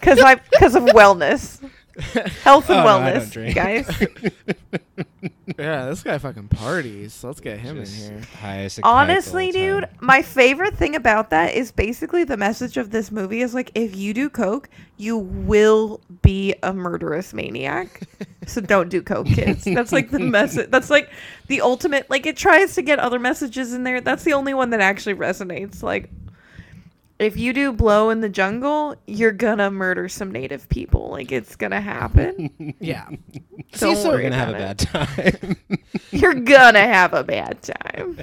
because I because of wellness, health and Oh, no, I don't wellness, drink. guys. yeah, this guy fucking parties. Let's get him Just in here. high as a kite Honestly, dude, time. my favorite thing about that is basically the message of this movie is like, if you do coke, you will be a murderous maniac. so don't do coke, kids. That's like the message. That's like the ultimate. Like it tries to get other messages in there. That's the only one that actually resonates. Like. If you do blow in the jungle, you're gonna murder some native people. Like it's gonna happen. Yeah. Don't so- We're gonna have a bad time. You're gonna have a bad time.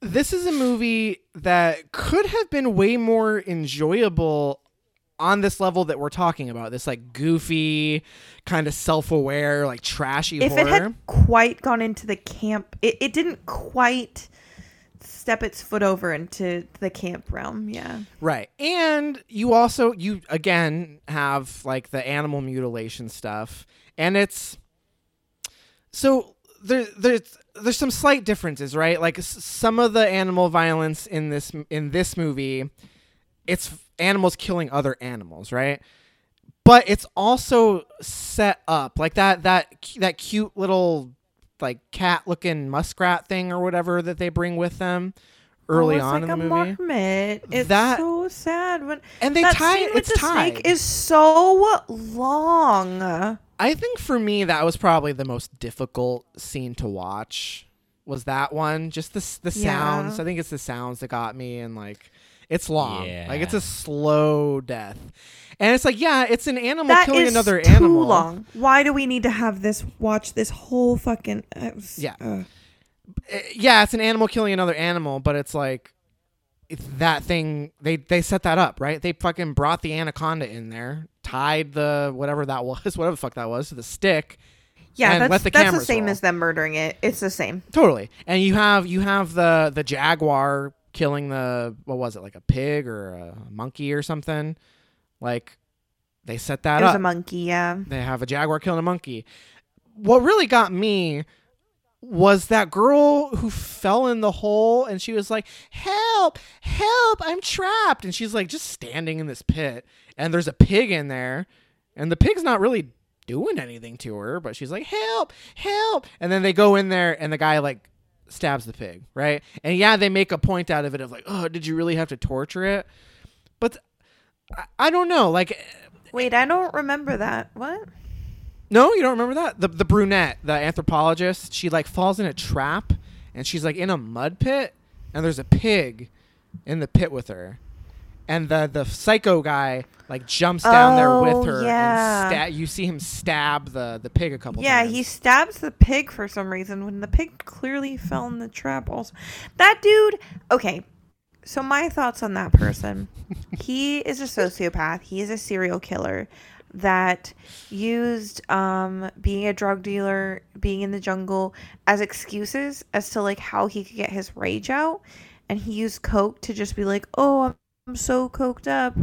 this is a movie that could have been way more enjoyable on this level that we're talking about. This like goofy, kind of self-aware, like trashy if horror. it had quite gone into the camp it, it didn't quite step its foot over into the camp realm yeah Right. And you also you again have like the animal mutilation stuff and it's so there there's there's some slight differences, right? Like some of the animal violence in this in this movie it's animals killing other animals, right? But it's also set up like that that that cute little like cat looking muskrat thing or whatever that they bring with them oh, early Oh, on like in the a movie. marmot. it's That- so sad when And they tie with it's the tied. snake is so long I think for me that was probably the most difficult scene to watch. Was that one just the the Yeah. sounds? I think it's the sounds that got me and like it's long. Like it's a slow death. And it's like yeah, it's an animal that killing is another too animal. long why do we need to have this watch this whole fucking uh, Yeah. uh, Uh, Yeah, it's an animal killing another animal, but it's like it's that thing they they set that up, right? They fucking brought the anaconda in there, tied the whatever that was, whatever the fuck that was, to the stick. yeah And that's, the that's the same roll. as them murdering it it's the same Totally. And you have you have the the jaguar killing the what was it like a pig or a monkey or something? Like they set that it was up. a monkey yeah they have a jaguar killing a monkey. What really got me was that girl who fell in the hole and she was like, "Help! Help! I'm trapped." And she's like just standing in this pit and there's a pig in there and the pig's not really doing anything to her, but she's like, "Help! Help!" And then they go in there and the guy like stabs the pig, right? And yeah, they make a point out of it of like, "Oh, did you really have to torture it?" But I, I don't know, like eh, wait i don't remember that what no, you don't remember that? The the brunette, the anthropologist, she like falls in a trap and she's like in a mud pit and there's a pig in the pit with her. And the the psycho guy like jumps down there Oh, with her yeah. and sta- you see him stab the the pig a couple times. Yeah, times. he stabs the pig for some reason when the pig clearly fell in the trap. Also, that dude. Okay, so my thoughts on that person. he is a sociopath. He is a serial killer that used um, being a drug dealer, being in the jungle as excuses as to like how he could get his rage out, and he used coke to just be like, "Oh, I'm, I'm so coked up."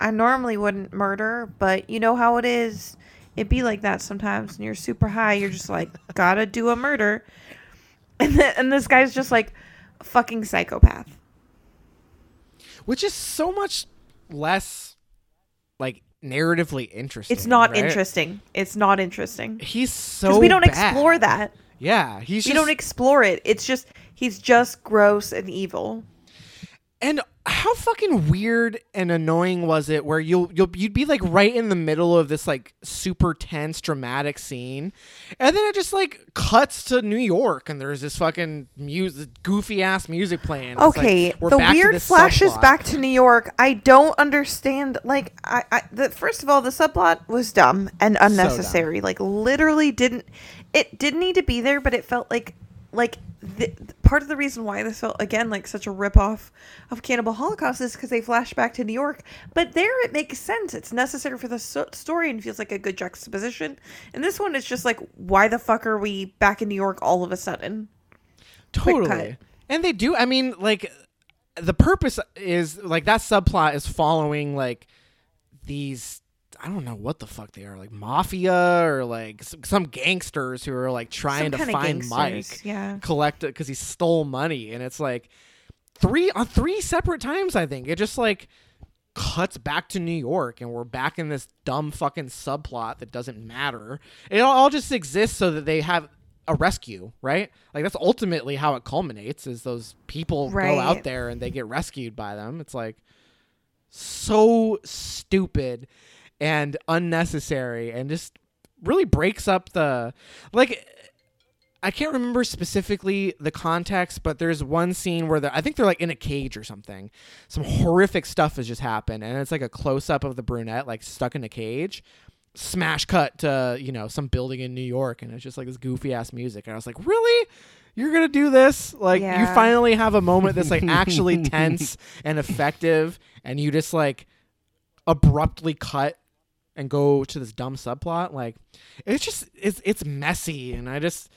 I normally wouldn't murder, but you know how it is. It be like that sometimes when you're super high. You're just like, gotta do a murder, and then, and this guy's just like, a fucking psychopath. Which is so much less like narratively interesting. It's not right? interesting. It's not interesting He's so we don't bad. explore that. Yeah, he's We just don't explore it. It's just he's just gross and evil. And how fucking weird and annoying was it where you'll you'll you'd be like right in the middle of this like super tense dramatic scene and then it just like cuts to New York and there's this fucking music goofy ass music playing. Like, Okay, we're the weird flashes subplot. back to New York. I don't understand. Like, I, I the first of all, the subplot was dumb and unnecessary. Like, literally didn't it didn't need to be there, but it felt like like the, part of the reason why this felt again like such a ripoff of Cannibal Holocaust is because they flash back to New York. But there, it makes sense. It's necessary for the so- story and feels like a good juxtaposition. And this one, it's just like, why the fuck are we back in New York all of a sudden? Totally. And they do. I mean, like, the purpose is like that subplot is following like these. I don't know what the fuck they are, like mafia or like some, some gangsters who are like trying Some to find Mike, yeah. collect it because he stole money, and it's like three on three separate times. I think it just like cuts back to New York, and we're back in this dumb fucking subplot that doesn't matter. It all just exists so that they have a rescue, right? Like that's ultimately how it culminates. Is those people go out there and they get rescued by them? It's like so stupid and unnecessary, and just really breaks up the like. I can't remember specifically the context, but there's one scene where I think they're like in a cage or something. Some horrific stuff has just happened, and it's like a close up of the brunette like stuck in a cage. Smash cut to you know some building in New York, and it's just like this goofy ass music, and I was like, really? You're gonna do this? Like you finally have a moment that's like actually tense and effective, and you just like abruptly cut and go to this dumb subplot. Like it's just it's it's messy, and I just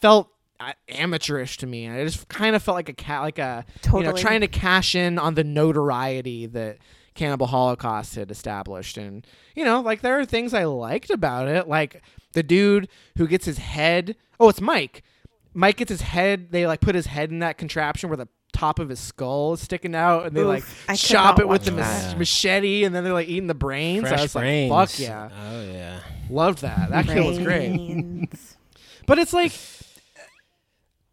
felt uh, amateurish to me. I just kind of felt like a cat, like a you know, trying to cash in on the notoriety that Cannibal Holocaust had established. And you know, like there are things I liked about it, like the dude who gets his head. Oh, it's Mike. Mike gets his head. They like put his head in that contraption where the top of his skull is sticking out, and they Oof, like I chop it with the that. machete, and then they're like eating the brains. Fresh I was brains. like, fuck yeah, Oh yeah. loved that. That kill was great. But it's like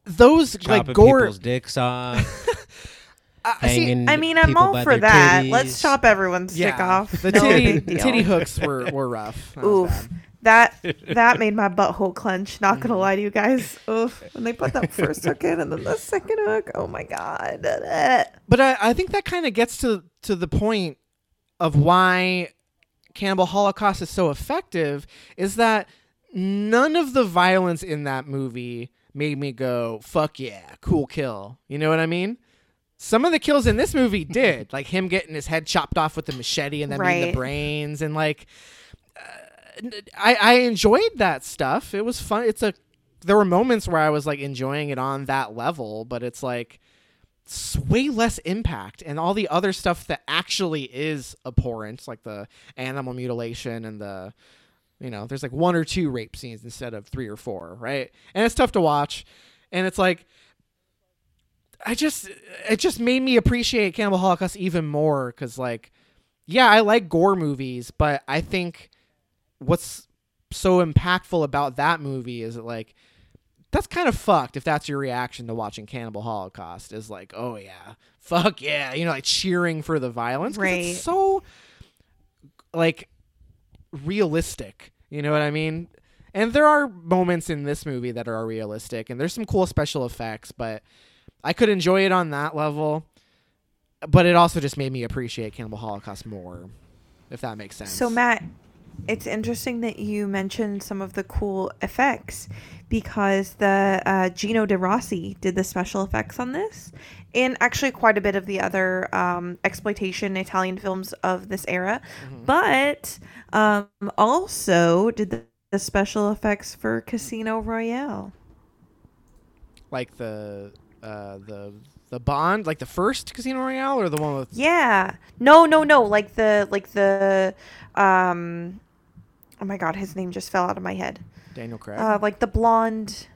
those Chopping like gore. people's dicks off. I- see, I mean, I'm all for that. titties. Let's chop everyone's dick off. The No titty, big titty hooks were, were rough. That was Oof. That that made my butthole clench. Not gonna mm. lie to you guys. Oof. When they put that first hook in and then the second hook, oh my god. But I, I think that kind of gets to to the point of why Cannibal Holocaust is so effective is that none of the violence in that movie made me go fuck yeah, cool kill. You know what I mean? Some of the kills in this movie did, like him getting his head chopped off with the machete and then eating the brains and like I I enjoyed that stuff. It was fun. It's a there were moments where I was like enjoying it on that level, but it's like it's way less impact and all the other stuff that actually is abhorrent, like the animal mutilation and the you know, there's like one or two rape scenes instead of three or four, right? And it's tough to watch. And it's like I just it just made me appreciate Cannibal Holocaust even more cuz like yeah, I like gore movies, but I think what's so impactful about that movie is that like that's kind of fucked if that's your reaction to watching Cannibal Holocaust is like, oh yeah, fuck yeah, you know, like cheering for the violence. Right. It's so like realistic. You know what I mean? And there are moments in this movie that are realistic, and there's some cool special effects, but I could enjoy it on that level. But it also just made me appreciate Cannibal Holocaust more, if that makes sense. So Matt, it's interesting that you mentioned some of the cool effects because the uh, Gino De Rossi did the special effects on this, and actually quite a bit of the other um, exploitation Italian films of this era, but um, also did the, the special effects for Casino Royale. like the uh, the the Bond, like the first Casino Royale, or the one with Yeah. No, no, no. Like the like the um oh my god, his name just fell out of my head. Daniel Craig. Uh like the blonde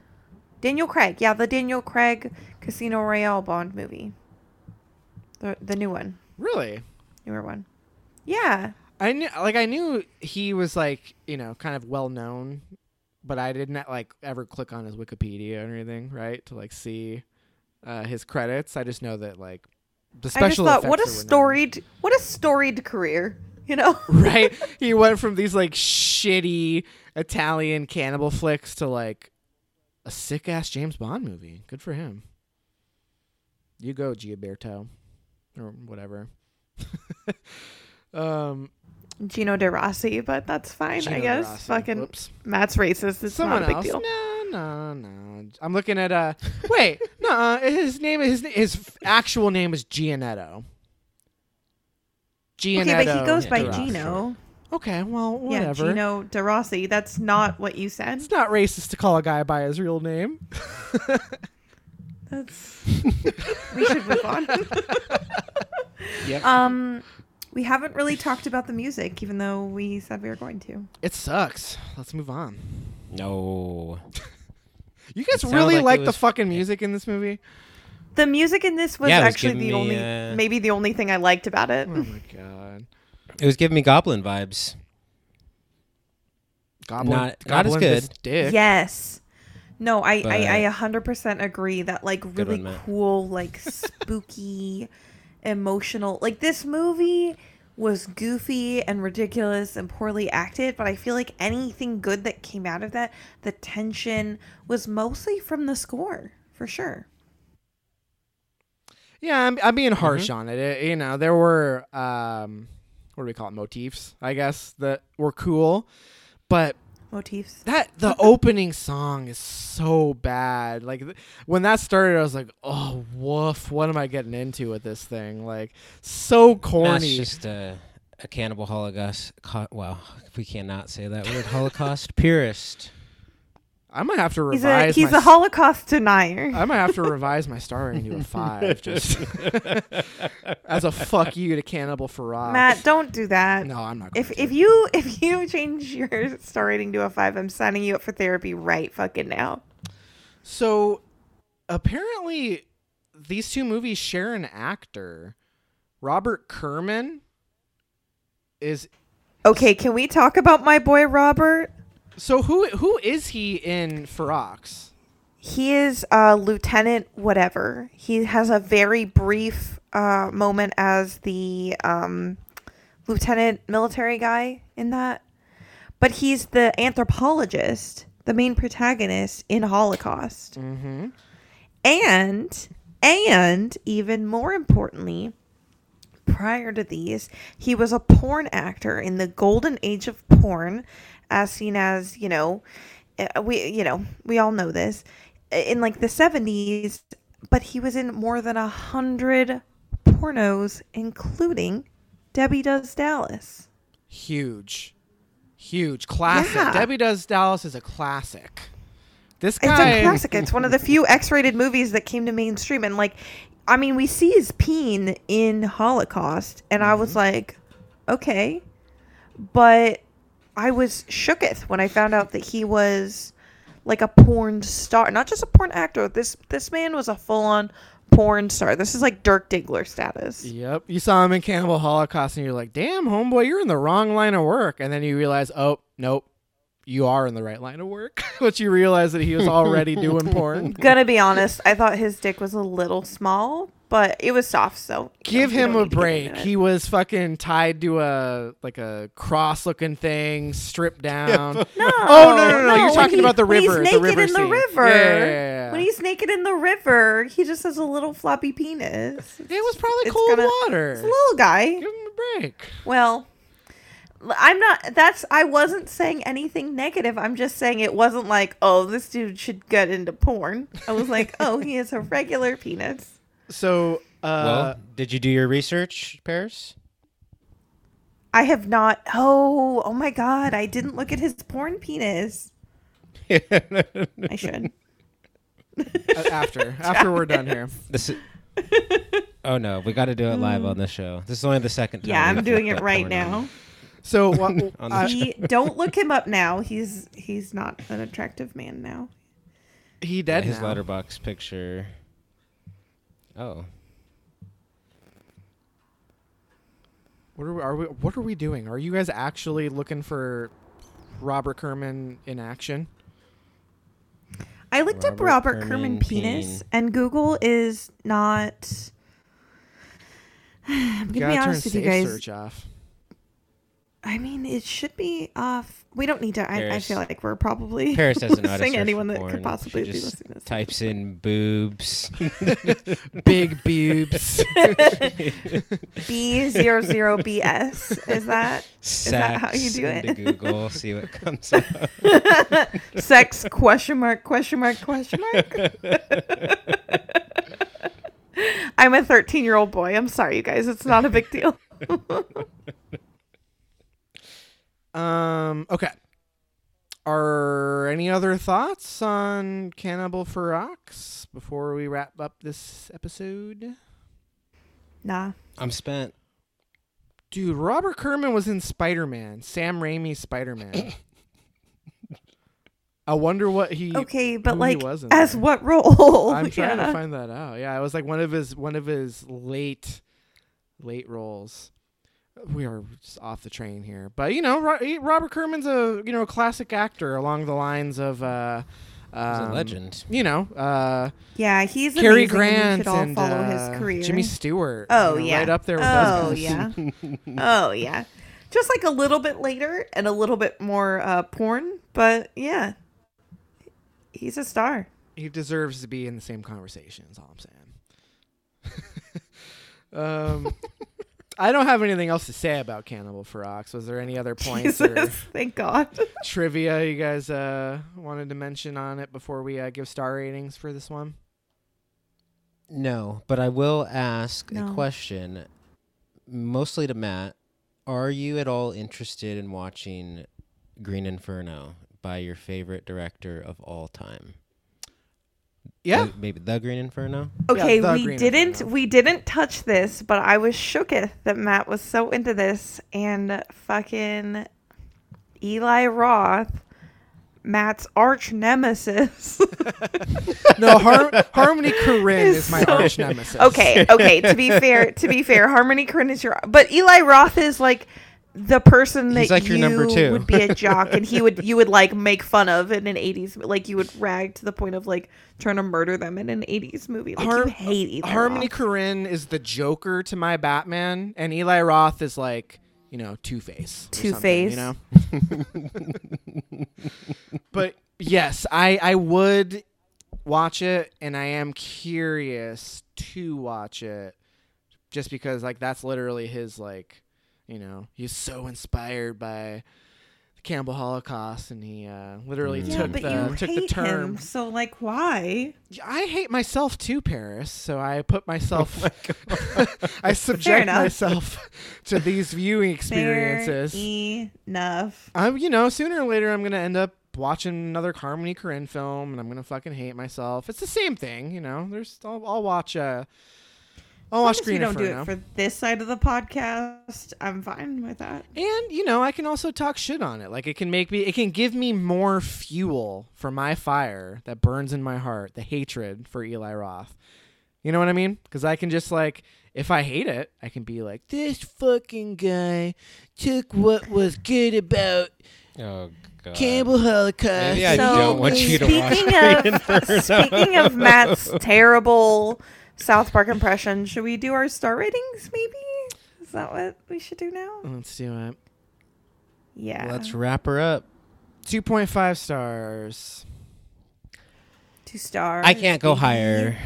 Daniel Craig. Yeah, the Daniel Craig Casino Royale Bond movie. The the new one. really? Newer one. Yeah. I knew, like, I knew he was like, you know, kind of well known, but I didn't like ever click on his Wikipedia or anything, right, to like see uh, his credits. I just know that like the special. I just thought what a storied what a storied career, you know? right? He went from these like shitty Italian cannibal flicks to like a sick ass James Bond movie. Good for him. You go, Giaberto, or whatever. um, Gino De Rossi, but that's fine, Gino I guess. Fucking Whoops. Matt's racist. It's Someone not a big else. deal. No, no, no. I'm looking at uh. Wait, no. His name, his his actual name is Giannetto. Giannetto. Okay, but he goes by De Gino. Okay, well, whatever. Yeah, Gino De Rossi. That's not what you said. It's not racist to call a guy by his real name. That's. we should move on. Yep. Um, we haven't really talked about the music, even though we said we were going to. It sucks. Let's move on. no. You guys really like like the was- fucking music in this movie? The music in this was Yeah, it was actually giving the me, only, uh, maybe the only thing I liked about it. Oh my god. It was giving me Goblin vibes. Goblin, Not- not as Goblin good. Dick. Yes. No, I, But- I, I 100% agree that like really one, cool, like spooky, emotional. Like this movie was goofy and ridiculous and poorly acted, but I feel like anything good that came out of that, the tension was mostly from the score, for sure. Yeah, I'm, I'm being harsh Mm-hmm. on it. It- You know, there were um, what do we call it? Motifs, I guess, that were cool, but Motifs. that the opening song is so bad. Like th- when that started, I was like, "Oh, woof! What am I getting into with this thing?" Like so corny. That's corny. just a, a cannibal holocaust. Co- well, we cannot say that word. Holocaust purist. I might have to He's a revise. he's my a Holocaust denier. I might have to revise my star rating to a five, just as a fuck you to Cannibal Ferox. Matt, don't do that. no, I'm not. If to. if you if you change your star rating to a five, I'm signing you up for therapy right fucking now. So apparently, these two movies share an actor. Robert Kerman is Okay, can we talk about my boy Robert? So who who is he in Ferox? He is uh, Lieutenant whatever. He has a very brief uh, moment as the um, lieutenant military guy in that, but he's the anthropologist, the main protagonist in Holocaust. Mm-hmm. And and even more importantly, prior to these, he was a porn actor in the golden age of porn, as seen as, you know, uh, we you know, we all know this, in like the 70s, but he was in more than a hundred pornos, including Debbie Does Dallas. Huge, huge classic. Yeah. Debbie Does Dallas is a classic. This guy It's a classic. It's one of the few X-rated movies that came to mainstream, and like, I mean, we see his peen in Holocaust, and I was like, okay, but I was shooketh when I found out that he was like a porn star, not just a porn actor. This this man was a full-on porn star. This is like Dirk Diggler status. Yep, you saw him in Cannibal Holocaust, and you're like, "Damn, homeboy, you're in the wrong line of work." And then you realize, "Oh, nope, you are in the right line of work." but you realize that he was already doing porn. Gonna be honest, I thought his dick was a little small, but it was soft. So give know, him a need to get break. into. He was fucking tied to a like a cross looking thing, stripped down. No. Oh, no, no, no, no. you're when talking about the river, the He's naked river in the scene. river. Yeah, yeah, yeah, yeah. When he's naked in the river, he just has a little floppy penis. it was probably It's cold gonna- water. It's a little guy. Give him a break. Well, I'm not. That's. I wasn't saying anything negative. I'm just saying it wasn't like, oh, this dude should get into porn. I was like, oh, he has a regular penis. So, uh, well, did you do your research, Paris? I have not. Oh, oh my god! I didn't look at his porn penis. I should. uh, after after we're done here. This is, oh no, we got to do it live on the show. This is only the second time. Yeah, I'm doing it right porn on- now. So, what, On uh, he don't look him up now. He's he's not an attractive man now. he Yeah, dead his now. Letterboxd picture. Oh, What are we, are we? What are we doing? Are you guys actually looking for Robert Kerman in action? I looked up Robert Robert Kerman Kerman penis, Peen. and Google is not. I'm gonna be gotta turn honest with you safe guys. Search off. I mean, it should be off. We don't need to. I, I feel like we're probably Paris doesn't know how losing anyone that porn. could possibly She be listening to this. Types in boobs. Big boobs. B zero zero BS. Is that that how you do it? into Google, see what comes up. sex question mark question mark question mark? I'm a 13 year old boy. I'm sorry, you guys. It's not a big deal. Um. Okay. Are any other thoughts on Cannibal Ferox before we wrap up this episode? Nah. I'm spent. Dude, Robert Kerman was in Spider Man, Sam Raimi's Spider Man. I wonder what he. Okay, but who he like, was in as there. what role? I'm trying Yeah. to find that out. Yeah, it was like one of his one of his late late roles. We are just off the train here, but you know, Robert Kerman's a you know a classic actor along the lines of uh, He's a um, legend. You know, uh, Yeah, he's Cary amazing, and we Grant should all and follow uh, his career. Jimmy Stewart. Oh you know, yeah, right up there with oh those guys. yeah, oh yeah. Just like a little bit later and a little bit more uh, porn, but yeah, he's a star. he deserves to be in the same conversation. Is all I'm saying. um, I don't have anything else to say about Cannibal Ferox. Was there any other points or Jesus, thank God. trivia you guys uh, wanted to mention on it before we uh, give star ratings for this one? No, but I will ask No. a question, mostly to Matt. Are you at all interested in watching Green Inferno by your favorite director of all time? Yeah. The- maybe the Green Inferno. Okay, the we Green didn't Inferno. we didn't touch this, but I was shooketh that Matt was so into this and fucking Eli Roth, Matt's arch nemesis. No, Har- Harmony Korine Is is my so- arch nemesis. okay, okay. To be fair, to be fair, Harmony Korine is your, but Eli Roth is like the person that like you number two. would be a jock, and he would you would like make fun of in an '80s, like you would rag to the point of like trying to murder them in an '80s movie. Like Har- you hate Eli Harmony Roth. Korine is the Joker to my Batman, and Eli Roth is like, you know, Two Face. Two-Face. You know. but yes, I I would watch it, and I am curious to watch it, just because like that's literally his like, you know, he's so inspired by the Cannibal Holocaust, and he uh, literally. Yeah, took the you took the term. him, so like why? I hate myself too, Paris. So I put myself, Oh I subject myself to these viewing experiences. Fair enough. I'm, you know, sooner or later I'm gonna end up watching another Harmony Korine film, and I'm gonna fucking hate myself. It's the same thing, you know. There's, I'll, I'll watch. Uh, I'll watch As Green we don't do it for this side of the podcast. I'm fine with that. And you know, I can also talk shit on it. Like it can make me, it can give me more fuel for my fire that burns in my heart, the hatred for Eli Roth. You know what I mean? Because I can just like, if I hate it, I can be like, this fucking guy took what was good about Oh God. Cannibal Holocaust. Maybe I so don't want you to watch speaking Green of Inferno. speaking of Matt's terrible South Park impression, should we do our star ratings? Maybe is that what we should do now? Let's do it. Yeah, Let's wrap her up. Two point five stars. two stars. I can't go baby. higher.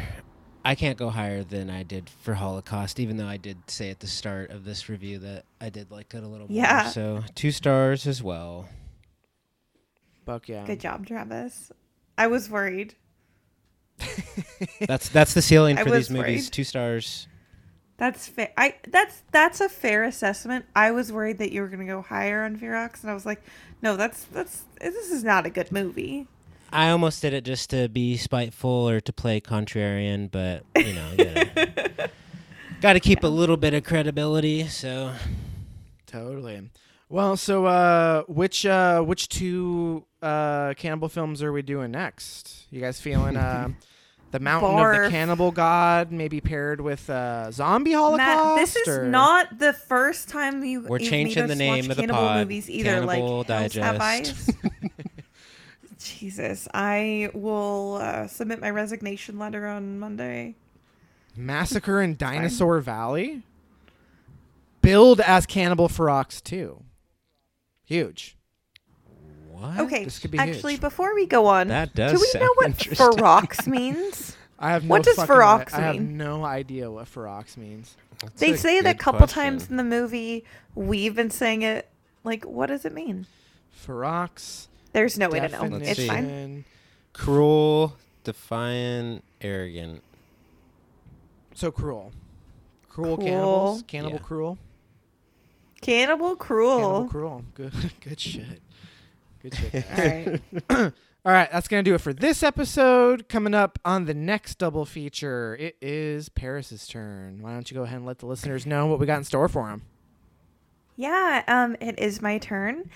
I can't go higher than I did for Holocaust, even though I did say at the start of this review that I did like it a little Yeah. more. So two stars as well. Buck yeah. Good job, Travis. I was worried. That's that's the ceiling for was these movies. worried. Two stars. That's fair. I that's that's a fair assessment. I was worried that you were gonna go higher on Ferox, and I was like, no, that's that's this is not a good movie. I almost did it just to be spiteful or to play contrarian, but you know, got to keep a little bit of credibility. So Totally. Well, so uh, which uh, which two uh, cannibal films are we doing next? You guys feeling uh, the Mountain of the Cannibal God, maybe paired with uh, Zombie Holocaust? Matt, this is or- not the first time you We're you've changing the name of the cannibal pod, movies either. Cannibal like Hills Have Digest. Eyes. Jesus, I will uh, submit my resignation letter on Monday. Massacre in Dinosaur Valley, billed as Cannibal Ferox too. Huge. What? Okay, This could be actually, huge. before we go on, That does do we sound know what interesting. Ferox means? I have no What does Ferox I, I have no idea what Ferox means. That's they say it a couple question. times in the movie. We've been saying it. Like, what does it mean? Ferox. There's no way to know. Let's It's see. fine. Cruel, defiant, arrogant. So cruel. Cruel, Cool. cannibals. Cannibal Yeah. cruel. Cannibal cruel. Cannibal cruel. Good good shit. Good shit. All right. All right, that's going to do it for this episode. Coming up on the next double feature, it is Paris's turn. Why don't you go ahead and let the listeners know what we got in store for them? Yeah, um, it is my turn.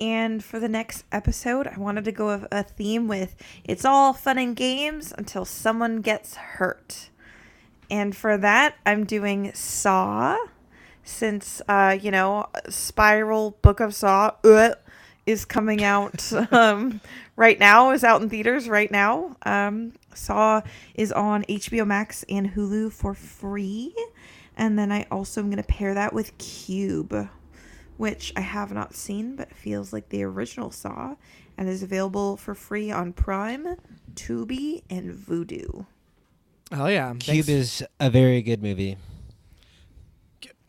And for the next episode, I wanted to go with a theme with it's all fun and games until someone gets hurt. And for that, I'm doing Saw, since, uh, you know, Spiral Book of Saw uh, is coming out um, right now, is out in theaters right now. Um, Saw is on HBO Max and Hulu for free. And then I also am going to pair that with Cube, which I have not seen but feels like the original Saw and is available for free on Prime, Tubi, and Vudu. Oh, yeah. Cube Thanks. is a very good movie,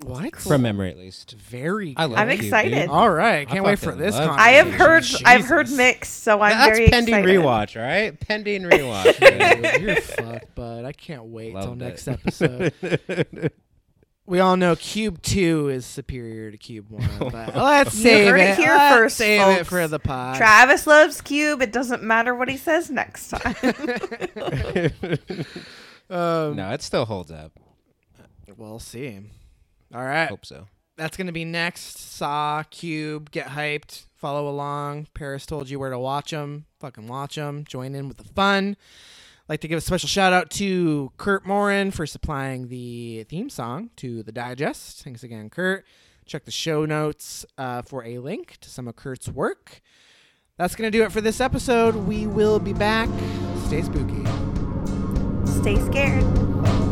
What? from memory at least. Very I love I'm excited. dude. All right. I Can't wait for this. I have heard I've heard Jesus. mixed, so I'm That's very pending excited. rewatch, all right? Pending rewatch. man. You're fucked, bud. I can't wait till next it. episode. we all know Cube 2 is superior to Cube 1, but let's You save heard it. it here Let's first, save it for the pod. Travis loves Cube. It doesn't matter what he says next time. um, no, it still holds up. We'll see. All right. Hope so. That's going to be next. Saw, Cube, get hyped, follow along. Paris told you where to watch them. Fucking watch them. Join in with the fun. like to give a special shout out to Kurt Morin for supplying the theme song to the digest. Thanks again, Kurt. Check the show notes uh, for a link to some of Kurt's work. That's going to do it for this episode. We will be back. Stay spooky. Stay scared.